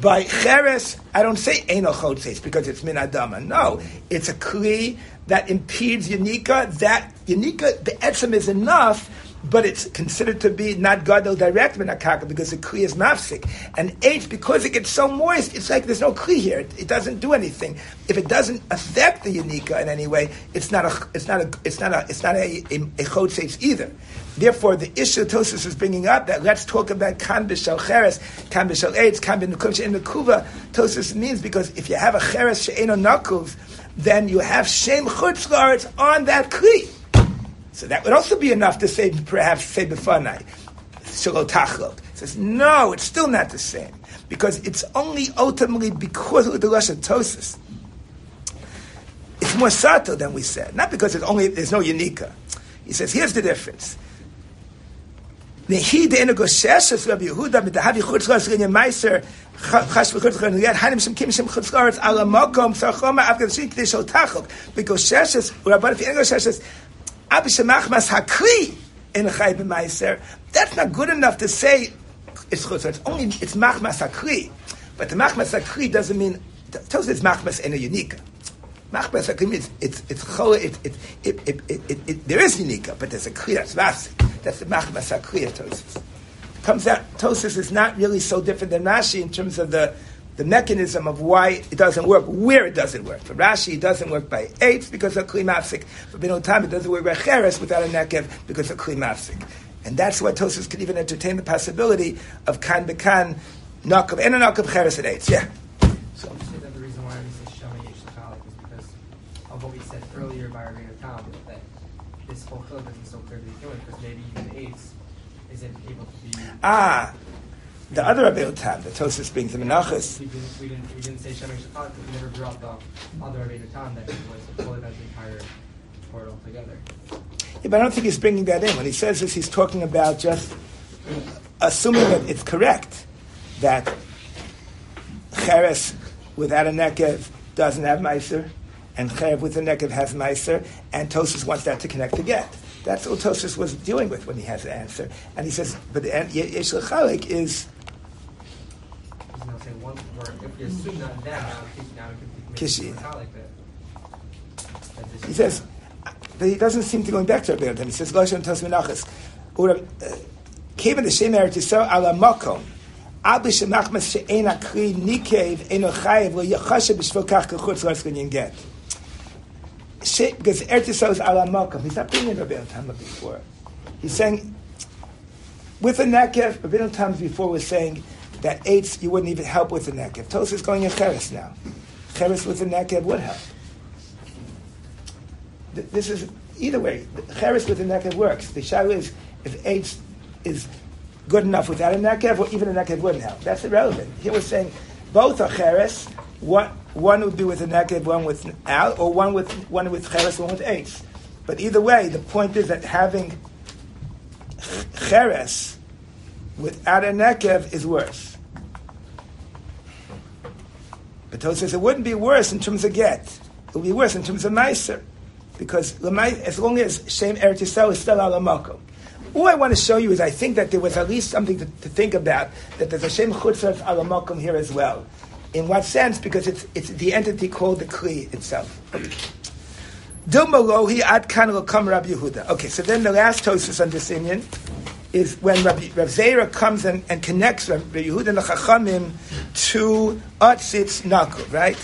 By Cheres, I don't say Eno chotzetz because it's min adama. No, it's a kli that impedes Yanika. That Yanika, the etzem is enough but it's considered to be not gadol direct minakaka because the kli is mafsik. And H, because it gets so moist, it's like there's no kli here. It, it, doesn't do anything. If it doesn't affect the yanika in any way, it's not a, it's not a, it's not a, it's not a, a, a either. Therefore, the issue Tosis is bringing up that let's talk about kan b'shel cheres, kan b'shel eitz, kan she'en. Tosis means because if you have a cheres she'eno nakuv, then you have shem chutz on that kli. So that would also be enough to say, perhaps, say befanai, shalot tachlok. Says, no, it's still not the same. Because it's only ultimately because of the Lashon Tosis. It's more subtle than we said. Not because it's only, there's no Yanika. He says, here's the difference. Nehi de enogoshes Rabbi Yehuda mitahavi chutzlas rinyan meiser chash v'chutzlas rinyan hanim shem kim shem chutzlas ala mokom sarchoma avgad shik deshol tachok begoshes Rabbi if enogoshes Abishamachmas Hakri in Chai B'Maiser. That's not good enough to say it's chutz. It's only it's Machmas Hakri, but the Machmas Hakri doesn't mean. Tells it's Machmas in a unique. It's it's. It it it, it, it, there is unique, but there's a that's vasik. That's the Hakri Tosis. Comes out, Tosis is not really so different than Rashi in terms of the, the mechanism of why it doesn't work, where it doesn't work. For Rashi, it doesn't work by eitz because of klimafsik. For Bino Tam, it doesn't work by cheres without a nekev because of klimafsik. And that's why Tosis could even entertain the possibility of kan bekan, nakav, and a nakav cheres and eitz. Yeah. Earlier by Rabbeinu Tam, that this whole chiluk isn't so clear to begin with, because maybe even eitz isn't able to be. Ah, the other Rabbeinu Tam, the Tosis brings the Menachos. We didn't, we didn't, we didn't say Lachalik, because we never brought the other Rabbeinu Tam that was fully the entire Torah altogether. Yeah, but I don't think he's bringing that in. When he says this, he's talking about just assuming that it's correct that Cheres without a nekev doesn't have meiser, and Cheres with the nekev has meiser, and Tosis wants that to connect to get. That's what Tosis was dealing with when he has the answer. And he says, but Yesh L'chalik is Kishi. He says, but he doesn't seem to going back to Rabbi He says, Goshen Tos Menachas. Uh, Kevin the Shem Eretz Yisrael ala makom. Abli shemachmas she'en akri nikev eno chayev lo yachashe b'shvil kach kachutz l'askin yin get. She- Because Eretz Yisrael is ala makom. He's not bringing Rabbi Tam before. He's saying, with a nekev, Rabbi Tam before was saying that eitz you wouldn't even help with a nekev. Tos is going in cheres now. Cheres with a nekev would help. This is either way. Cheres with a nekev works. The shadow is if eitz is good enough without a nekev, or even a nekev wouldn't help. That's irrelevant. He we're saying both are cheres. One, one would be with a nekev, one al, or one with one with cheres, one with eitz. But either way, the point is that having cheres without a nekev is worse. But Tosa says it wouldn't be worse in terms of get. It would be worse in terms of meiser. Because as long as Shem Eretz Yisrael is still ala makom. All I want to show you is I think that there was at least something to, to think about, that there's a Shem Chutzah ala makom here as well. In what sense? Because it's, it's the entity called the Kli itself. Ad kan Rabbi Yehuda. Okay, so then the last Tosus on this Inyan is when Rabbi, Rav Zera comes and, and connects Rabbi Yehuda and the Chachamim to Atzitz Nakul, right?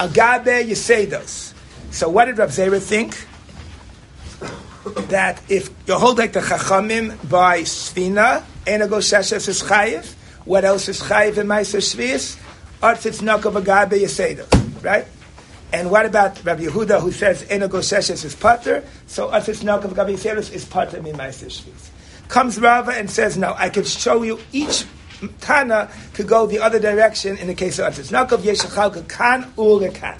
Agabe Yesedos. So what did Rav Zera think? That if you hold like the Chachamim by Sfina, Enago Sheshes is Chayiv, what else is Chayiv in Meiser Shvius? Atzitz Nakul Agabe Yesedos, right? And what about Rabbi Yehuda who says Enago Sheshes is Pater? So Atzitz Nakul Agabe Yesedos is Pater Meiser Shvius. Comes Rava and says, no, I can show you each Tana could go the other direction in the case of Atzitz Nakul Yeshachal Kan Ul Kan.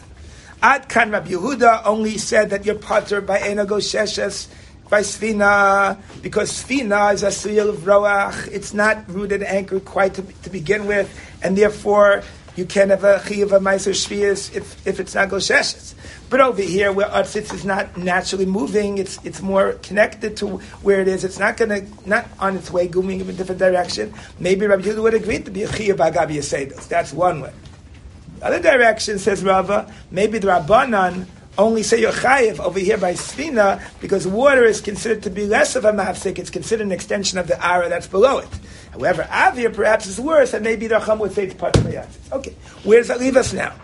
Ad Kan Rabbi Yehuda only said that you're Pater by Enago Sheshes by Sfina, because Sfina is a seal of Roach. It's not rooted, anchored quite to, to begin with, and therefore you can't have a Chiyav of Meiser Shvias if, if it's not Gosheshes. But over here, where Atzitz is not naturally moving, it's, it's more connected to where it is. It's not going to, not on its way, going in a different direction. Maybe Rabbi Yehuda would agree to be a Chiyav Agabi Yasedos. That's one way. The other direction, says Rava, maybe the Rabbanan only say you're chayiv over here by Sfina because water is considered to be less of a mafsik. It's considered an extension of the ara that's below it. However, Avir perhaps is worse, and maybe the Chum would say it's part of. Okay, where does that leave us now?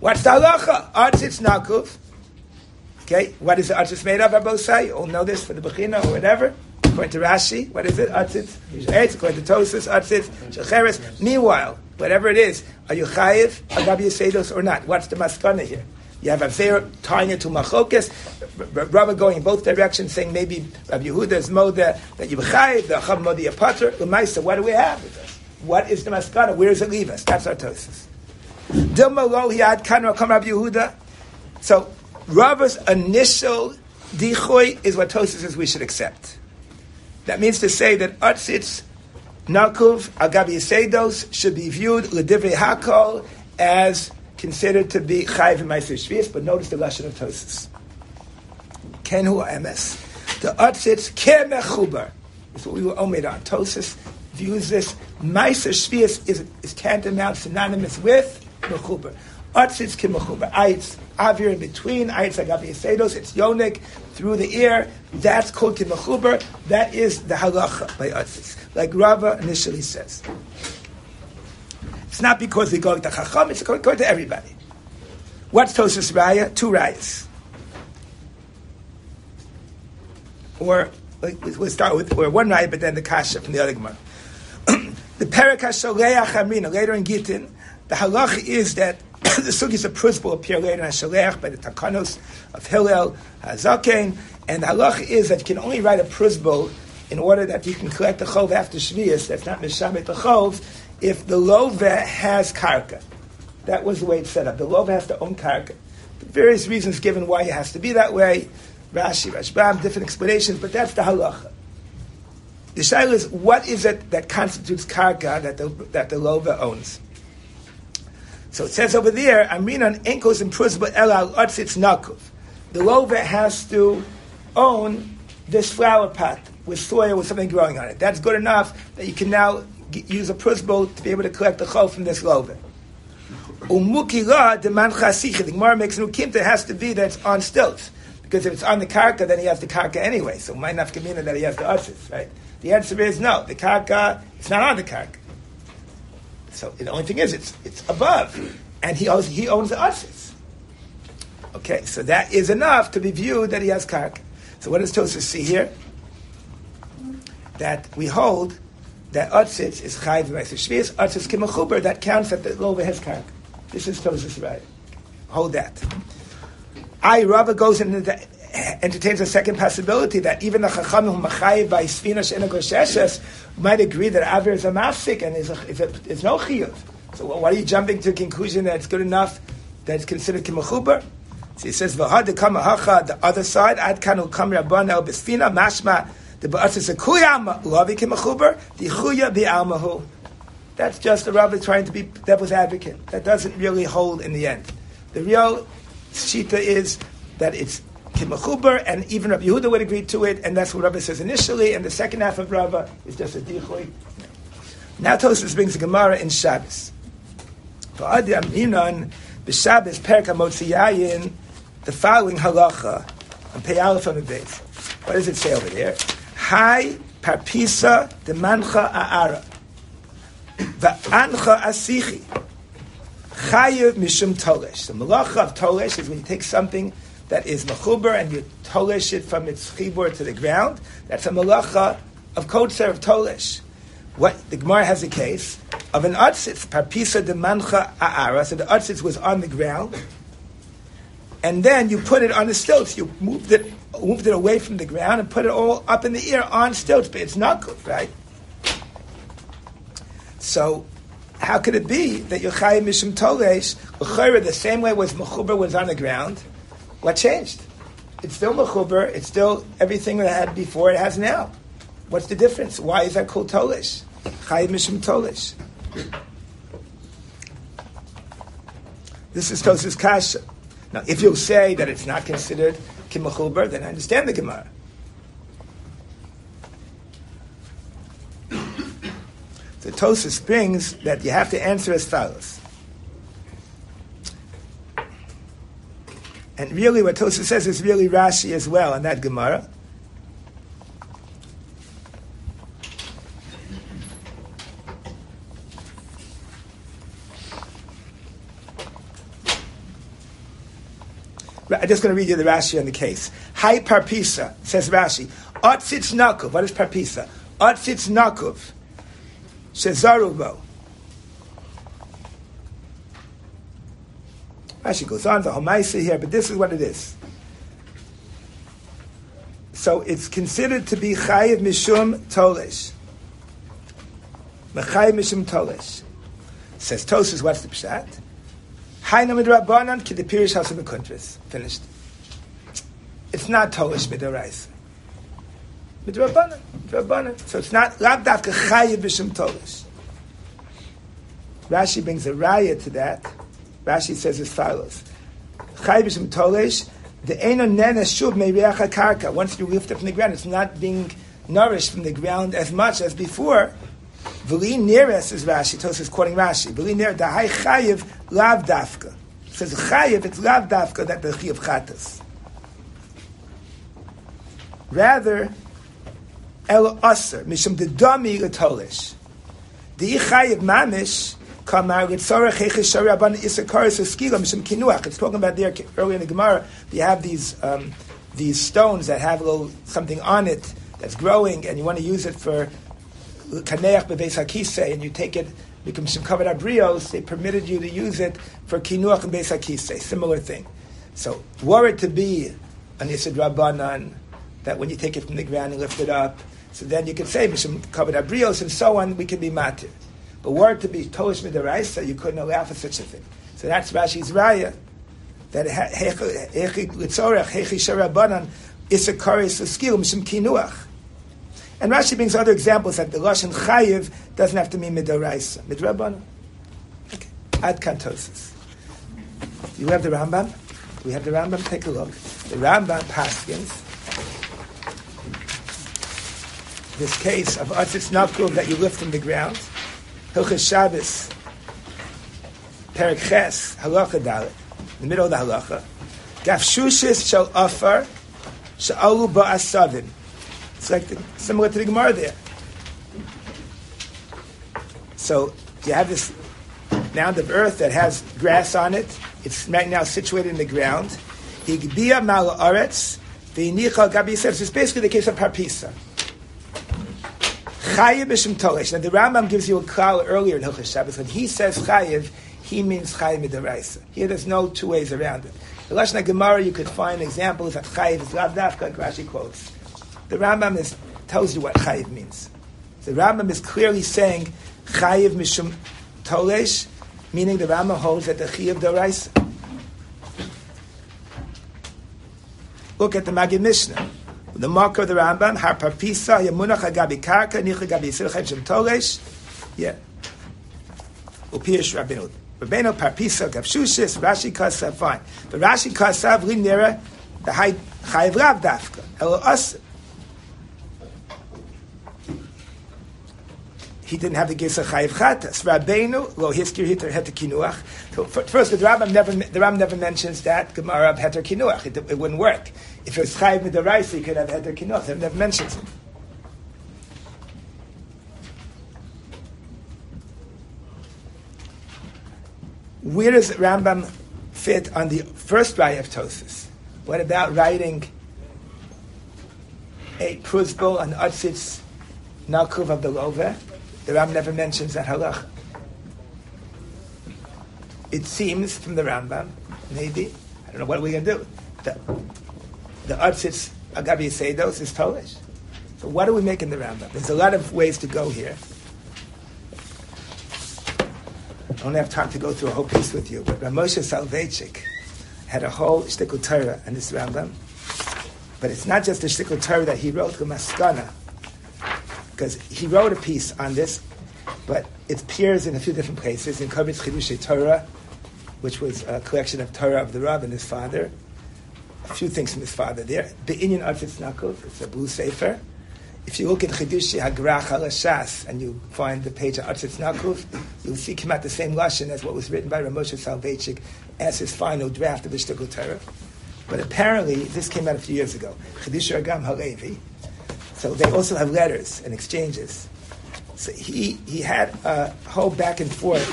What's the halacha? Artzitz nakuf. Okay, what is the artzitz made of? Abosai, you all know this for the Bechina or whatever. According to Rashi, what is it? Artzitz. According to Tosus, artzitz. Shecheres. Meanwhile, whatever it is, are you chayiv, agabi or not? What's the maskana here? You have Avzer tying it to Machokes, Rabbi going in both directions, saying maybe Rabbi Yehuda is Moda, that you chayiv, the Chab Modi Apater, Lemaisa, what do we have with us? What is the maskana? Where does it leave us? That's our Tosus. Dilma lo hiad kan kam Rabbi Yehuda. So Rava's initial dichoy is what Tosus says we should accept. That means to say that Atzitz, Nakuv, Agabi Yasedos should be viewed Ledivre Hakol as considered to be Chayv and Meiser Shvius, but notice the Lashon of Tosus. Ken hu emes. The Atzitz ke mechubar. Is what we were omed on. Tosus views this. Meiser Shvius is, is tantamount, synonymous with mechuber. Atzitz kimachuber. Eitz avir in between. Eitz agabi sedos. It's yonik through the ear. That's called kimachuber. That is the halacha by Atzitz. Like Rava initially says. It's not because we go to Chacham, it's going to everybody. What's Tosus Raya? Two Rayas. Or like, we'll start with or one Raya, but then the Kasha from the other Gemara. the Perak HaSholeach Amrina, later in Gittin, the halach is that the sugis of principle appear later in Shaleach by the Takanos of Hillel Hazaken, and the halach is that you can only write a principle in order that you can collect the chov after Shvius, that's not Mishamet the chov, if the love has karka. That was the way it's set up. The love has to own karka. Various reasons given why it has to be that way. Rashi, Rashbam, different explanations, but that's the halacha. The shaila is, what is it that constitutes karka that the, that the lova owns? So it says over there, Amrinan enkos and prusba elal otzitz nakuf. The lova has to own this flower pot with soil with something growing on it. That's good enough that you can now use a prusbo to be able to collect the chol from this lova. Umukila demand chasicha. The Gemara makes an ukimta. It has to be that it's on stilts. Because if it's on the karka, then he has the karka anyway. So might not mean that he has the ushers, right? The answer is no. The karka, it's not on the karka. So the only thing is, it's it's above, and he owns he owns the ushers. Okay, so that is enough to be viewed that he has karka. So what does Tosa see here? That we hold that Utzitz is Chayv Meiser Shvius, Utzitz Kimachuber, that counts that the Lova has karka. This is Tosa's right. Hold that. I Rava goes into the, entertains a second possibility that even the Chachamim who machayiv by Svina Shena Gosheshes might agree that Avir is a mafsik and is, a, is, a, is no chiyuv. So why are you jumping to a conclusion that it's good enough that it's considered kimachuber? So he says, "V'had the kamahacha." The other side, ad kanu kam rabban el besfina mashma. The ba'atzis a kuyam lavi kimachuber. The chuya bi'almahu. That's just the rabbi trying to be devil's advocate. That doesn't really hold in the end. The real shita is that it's kimachuber, and even Rabbi Yehuda would agree to it, and that's what Rabbi says initially, and the second half of Rava is just a dichoy. Now Tosfos brings the Gemara in Shabbos. B'Shabbos, Perka Motziyayin, the following halacha, on Peyalef on the base. What does it say over there? Hai parpisa de mancha aara. Va'ancha asichi. Chayev mishum tolesh. The malacha of tolesh is when you take something that is mechuber and you tolesh it from its chibur to the ground. That's a malacha of kotzer of tolesh. What the Gemara has a case of an atzitz, parpisa de mancha aara. So the atzitz was on the ground, and then you put it on the stilts. You moved it, moved it away from the ground, and put it all up in the air on stilts. But it's not good, right? So how could it be that Yochai Mishum Tolesh, the same way was Mechuber was on the ground? What changed? It's still Mechuber, it's still everything that it had before it has now. What's the difference? Why is that called Tolesh? Chai Mishum Tolesh. This is Tosis Kasha. Now, if you'll say that it's not considered Kimachuber, then I understand the Gemara. The Tosis brings that you have to answer as follows. And really, what Tosis says is really Rashi as well on that Gemara. I'm just going to read you the Rashi on the case. Hi Parpisa, says Rashi. Otzitz Nakuv. What is Parpisa? Otzitz Nakuv. Shezarubo. Rashi goes on, the Homaisa here, but this is what it is. So it's considered to be Chayiv Mishum Tolesh. Mechayiv Mishum Tolesh. Says Tosis, what's the pshat? Hainam Rabbanan ki the Pirish House the Kuntris. Finished. It's not Tolesh Midarais. Midrabanan. So it's not lav dafka chayiv b'shem tolish. Rashi brings a raya to that. Rashi says as follows: Chayiv b'shem tolish. The eno nene shuv meireach karka. Once you lift it from the ground, it's not being nourished from the ground as much as before. V'li neres is Rashi. Tos is quoting Rashi. V'li ner dahai chayiv lav dafka. says chayiv, it's lav dafka that the chayiv chatas. Rather, el aser mishum the dami letolish. The chayiv mamish kamar litzorach hechish shari aban isakaris eskila mishum kinuach. It's talking about there earlier in the Gemara. You have these um, these stones that have a little something on it that's growing, and you want to use it for kaneach bebeis hakise, and you take it becomes some covered abrios. They permitted you to use it for kinuach and beis hakise. Similar thing. So, were it to be an isid rabbanan that when you take it from the ground and lift it up, so then you could say Mishum covered abrios and so on, we can be matir. But were it to be tolish midaraisa, you couldn't allow for such a thing. So that's Rashi's raya that hechi litzorech hechi sharabanan isakaris skill mishum kinuach. And Rashi brings other examples that the lashon chayiv doesn't have to mean midaraisa, midrabanan. Okay, ad kantosis. You have the Rambam. We have the Rambam. Take a look. The Rambam paskins this case of Atzitz Nakuv that you lift from the ground. Hilchas Shabbos, Perik Ches, Halacha Dalit, in the middle of the Halacha. Gafshushis shall offer, sha'alu ba'asavim. It's like the, similar to the Gemara there. So you have this mound of earth that has grass on it. It's right now situated in the ground. Higbia mal aretz, it's basically the case of Parpisa. Tolesh. Now the Rambam gives you a call earlier in Hilchas Shabbos. When he says chayiv, he means chayiv midaraisa. Here there's no two ways around it. The Lashon Gemara you could find examples that chayiv is lav dafka, Rashi quotes. The Rambam is, tells you what chayiv means. The Rambam is clearly saying chayiv mishum tolesh, meaning the Rambam holds that the chayiv daraisa. Look at the Maggid Mishneh. The mark of the Rambam, Har Parpisa, Yamunach Agabi Karka, Nich Agabi Yisrael Shem Tolesh. Yeah. Upiyash Rabbeinu. Rabbeinu Parpisa, Gavshushis, Rashi Kasav, fine. But Rashi Kasav, Linera, the high Chayiv Rav Dafka. Elo Us. He didn't have the Gesa Chayiv Chatas. Rabbeinu, lo hiskir heter kinuach. So first, the Rambam never, the Rambam never mentions that Gemara of heter kinuach. It, it wouldn't work. If it was Chayiv Midaraisa, you could have heter kinuach. It never mentions it. Where does Rambam fit on the first raya of Tosis? What about writing a pruzbul on Atzitz Nakuv of the Love? The Rambam never mentions that halach. It seems from the Rambam, maybe, I don't know, what we're we going to do? The, the Atzitz Agabi Seidos is Polish. So what do we make in the Rambam? There's a lot of ways to go here. I don't have time to go through a whole piece with you, but Ramosha Soloveitchik had a whole shtickle Torah in this Rambam. But it's not just the shtickle Torah that he wrote, the Maskana, because he wrote a piece on this, but it appears in a few different places in Kovitz Chidushei Torah, which was a collection of Torah of the Rav and his father. A few things from his father there. The Inyan Arfitz Nakov, it's a blue sefer. If you look at Chidushi Hagrach Halashas and you find the page of Artzitz Nakuf, you'll see him at the same lashon as what was written by Ramosha Soloveitchik as his final draft of the Shtickle Torah. But apparently, this came out a few years ago. Chidushi Agam Halevi. So they also have letters and exchanges. So he, he had a whole back and forth.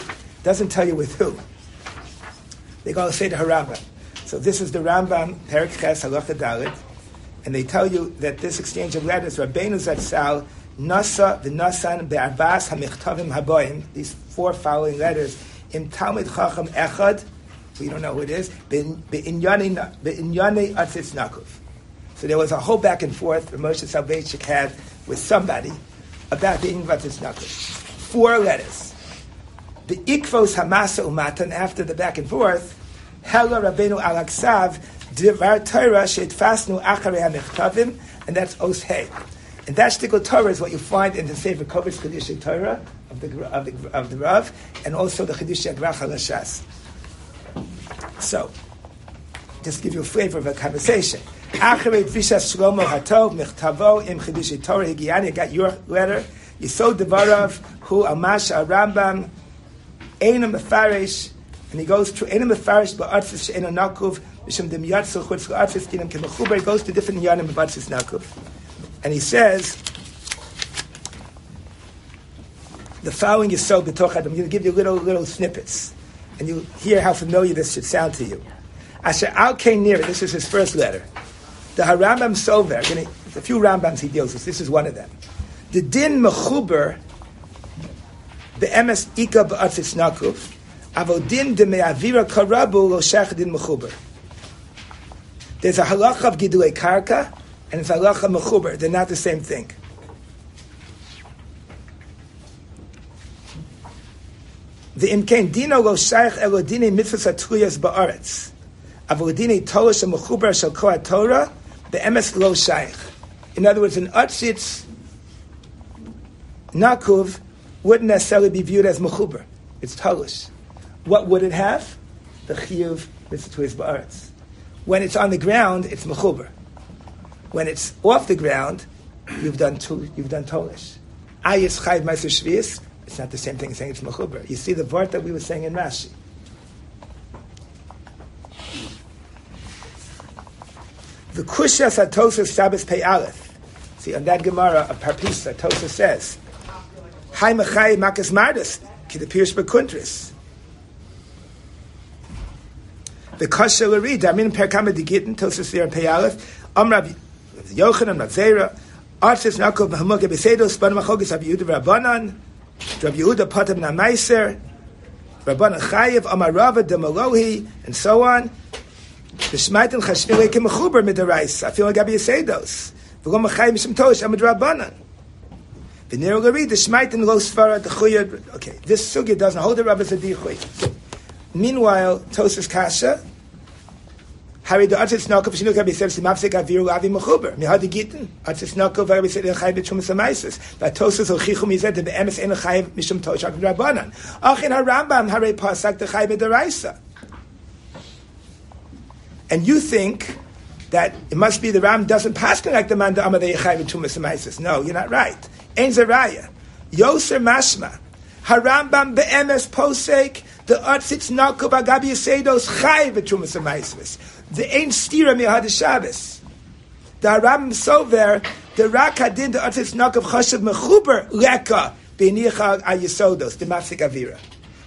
Doesn't tell you with who. They go to say to Harambam. So this is the Rambam, Perik Ches, Halacha Dalit and they tell you that this exchange of letters, Rabbeinu Zatzal, Nasa v'Nasan be'arbas hamichtavim haboim, these four following letters, in Talmud Chacham Echad, we don't know who it is, be'inyane atzitz nakuf. So there was a whole back and forth that Moshe Soloveitchik had with somebody about the atzitz nakuf. Four letters. The ikvos hamasa umatan, after the back and forth, Hela Rabbeinu Alaksav, Divar Torah Sheitfasnu Acharei HaMichtavim, and that's Os Hey. And that shtickle Torah is what you find in the Sefer Kovetz Chedush Torah of the, of the, of the Rav, and also the Chedush Agrach HaLashas. So, just give you a flavor of a conversation. Acharei Tvishas Shlomo Hatov Michtavo Im Chedush Torah Higiani, got your letter. Yisod Devarav Hu Amash Arambam Einam Mefarish And he goes to Enim Mefarish Ba'atzis She'ena Nakuv Mishim Dem Yatzel Chutz La'atzis Dinam Kemechuber. He goes to different Yanim Atzis Nakuv. And he says, the following is so betochad. I'm going to give you little little snippets, and you hear how familiar this should sound to you. Asher al near. This is his first letter. The Harambam Sover. There's a few Rambams he deals with. This is one of them. The din mechuber the emes ika ba'atzis nakuf avodin de me'avira karabu lo shech din mechuber. There's a halacha of gidulei karka and it's a halacha mechuber. They're not the same thing. The imkain dino lo shaykh elodine mitzvahs ba'aretz. Avodine Torah shel mechuber shel Torah the emes lo shaykh. In other words, an atzitz nakuv wouldn't necessarily be viewed as mechuber. It's talish. What would it have? The chiyuv mitzvahs ba'aretz. When it's on the ground, it's mechuber. When it's off the ground, you've done tu, you've done tolish. Ayis chayv ma'aser shvius it's not the same thing as saying it's mechuber. You see the vart that we were saying in Rashi. The kushas atosa Shabbos pei aleph. See on that Gemara, a parpisa Tosa says, "Hai mechai makas mardas ki the pirush bekuntris." The kasha lari damin per kama digitin Tosa sir pei aleph. Amrav Yochanan Rav Artis nakov b'hamuke b'sedos ban machogis av Yehuda Rabbanan. Rabbi Yehuda Patam Namaiser, Rabban Chayev Amarava Demalohi, and so on. The Shmaitim Chashmile Kemechuber Midarais. I feel like Rabbi Yasedos. V'gom Chayim Mishim Tosh Amad Rabbanan. The Nero Gari, the Shmaitim Lo Svara. Okay, this sugya doesn't hold the Rabbi Zadichui. Meanwhile, Tosas Kasha, Hari the Atzis Nokov Shinuk Rabbi said Simapsik Aviru Avi Mechuber. Mihad Gitin Atzis Nokov Rabbi said Chayv B'Tshum Samaisis. Vatosus Ochichu Mizet the Be'emes En Chayv Mishum Toshak Rabbanan. Ach in Harambam Hari Pasak the Chayv B'Daraisa. And you think that it must be the Ram doesn't pass like the man the Amadei Chayv B'Tshum Samaisis. No, you're not right. Ein Zeraya. Yoser Mashma. Harambam Be'emes Posek. The Atzis Nokov Agabi Yasedos Chayv B'Tshum Samaisis. The ain't stira mihad Shabbos. The Aram Sover, the Rak Hadin, the Atzis Nakav Chashav Mechuber, Leka, Benicha Ayisodos, the Mafsik Avira.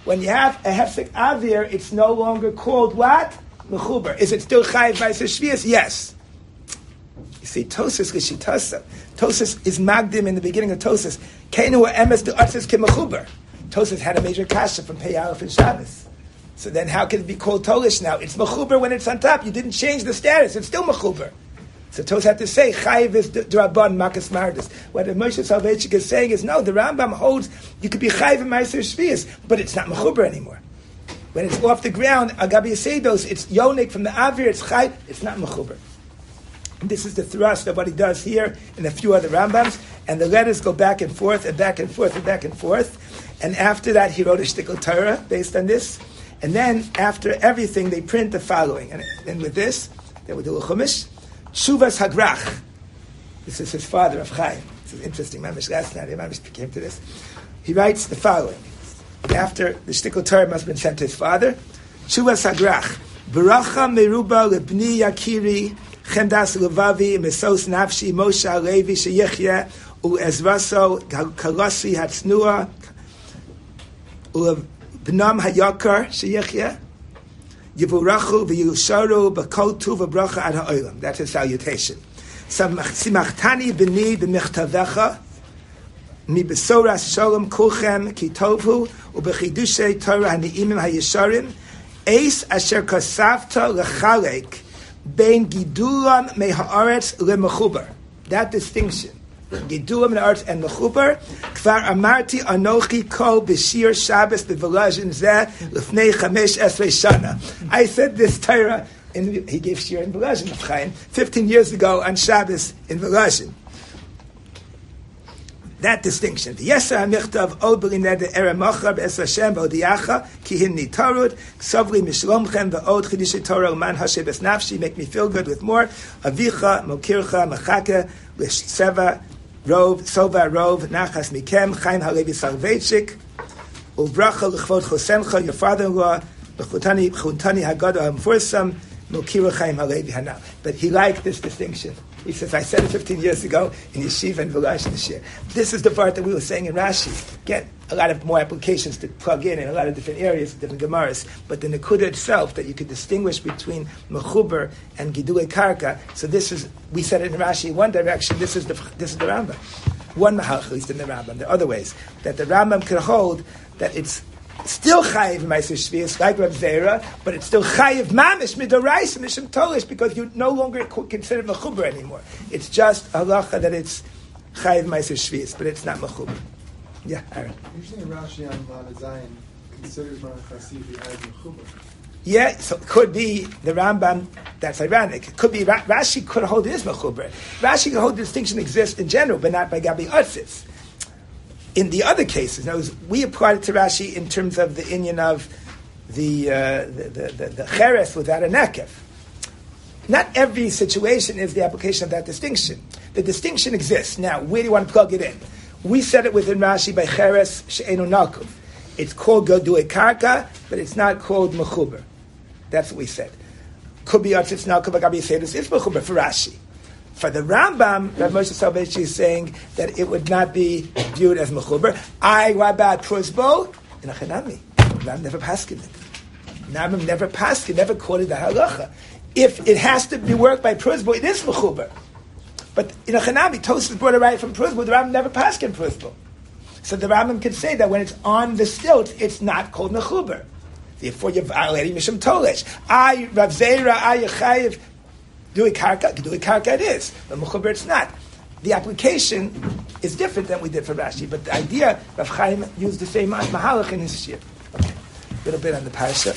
When you have a Hefsik Avir, it's no longer called what? Mechuber. Is it still Chayiv by Shvias? Yes. You see, Tosis Geshitasa. Tosis is Magdim in the beginning of Tosis. Kenu emes the Atzis Kemechuber. Tosis had a major kasha from Pei Aleph and Shabbos. So then how can it be called Tolish now? It's Mechuber when it's on top. You didn't change the status. It's still Mechuber. So Tos had to say, Chayiv is Drabban Makas Mardis. What the Moshe Soloveitchik is saying is, no, the Rambam holds you could be Chayiv and Meiser but it's not Mechuber anymore. When it's off the ground, Agabi Yasedos, it's Yonik from the Avir, it's Chayiv, it's not Mechuber. This is the thrust of what he does here in a few other Rambams, and the letters go back and forth and back and forth and back and forth. And after that, he wrote a Shtickle Torah based on this. And then after everything, they print the following. And, and with this, they will do a chumash. Shuvas Hagrach. This is his father of Chaim. This is interesting. Mamish last night, Mamish came to this. He writes the following. After the Shtickle Torah must have been sent to his father. Shuvas Hagrach. Baracha meruba lebni yakiri chendas levavi mesos nafshi Moshe Alevi sheyichye u ezraso kalasi hatznua B'nam hayakar sheyichya. Yivurachu v'yusharu b'kol tu v'bracha ad ha'olam. That's his salutation. Simachtani b'ni b'michtavecha shalom kulchem Torah asher kasavta l'chalek bein gidulam. That distinction Gedulam Arts and Mechuber. Kvar Amarti Anochi Ko B'Shir Shabbos B'Velazhin Zeh L'fnei Chamesh Esrei Shana. I said this Torah, and he gave Shir in Velazhin of Chaim, 15 years ago on Shabbos in Velazhin. That distinction. Ki Torah Make me feel good with more Avicha Mokircha Machake L'Sheva Rov, Sova Rov, Nachas Mikem, Chaim Halevi Soloveitchik, Uvracha L'chvod Chosencha, your father-in-law, the Chutani Haggadah Hamfursam Milkira Chaim Halevi Hana. But he liked this distinction. He says, I said it 15 years ago in Yeshiva and Vilash this year. This is the part that we were saying in Rashi. Get a lot of more applications to plug in in a lot of different areas, different Gemaras. But the Nakuda itself, that you could distinguish between Mechuber and Gidule Karka. So this is, we said it in Rashi one direction, this is the, this is the Rambam. One Mahal, at least in the Rambam. There are other ways that the Rambam could hold that it's still chayiv meiser shvius like Rav Zera, but it's still chayiv mamish midorais mishum tolish because you no longer consider mechuber anymore. It's just halacha that it's chayiv meiser shvius, but it's not mechuber. Yeah, Aaron. Usually Rashi on Lada Zayin considers Chasifi as mechuber. Yeah, so it could be the Rambam. That's ironic. It could be Rashi could hold it is mechuber. Rashi could hold the distinction exists in general, but not by Gabi Utzis in the other cases, knows we applied it to Rashi in terms of the Indian of the, uh, the, the, the, the cheres without a nekev. Not every situation is the application of that distinction. The distinction exists. Now, where do you want to plug it in? We said it within Rashi by cheres she'enu nakuv. It's called godue karka, but it's not called mechuber. That's what we said. Could be atzitz nakuv, agabi this is mechuber for Rashi. For the Rambam, Rav Moshe Soloveitchik is saying that it would not be viewed as mechuber. I what about prusbo in a chanami. Rambam never paskin it. Rambam never paskin, never quoted the halacha. If it has to be worked by prusbo, it is mechuber. But in a chanami, Tosfos brought it right from prusbo. The Rambam never paskin prusbo. So the Rambam can say that when it's on the stilts, it's not called mechuber. Therefore, you're violating Mishum Tolesh. I, Rav Zera, I, Yechayiv, Gidui karka, gidui karka it is, but mechuber it's not. The application is different than we did for Rashi, but the idea, Rav Chaim used the same mahalach in his shir. Okay, a little bit on the parasha.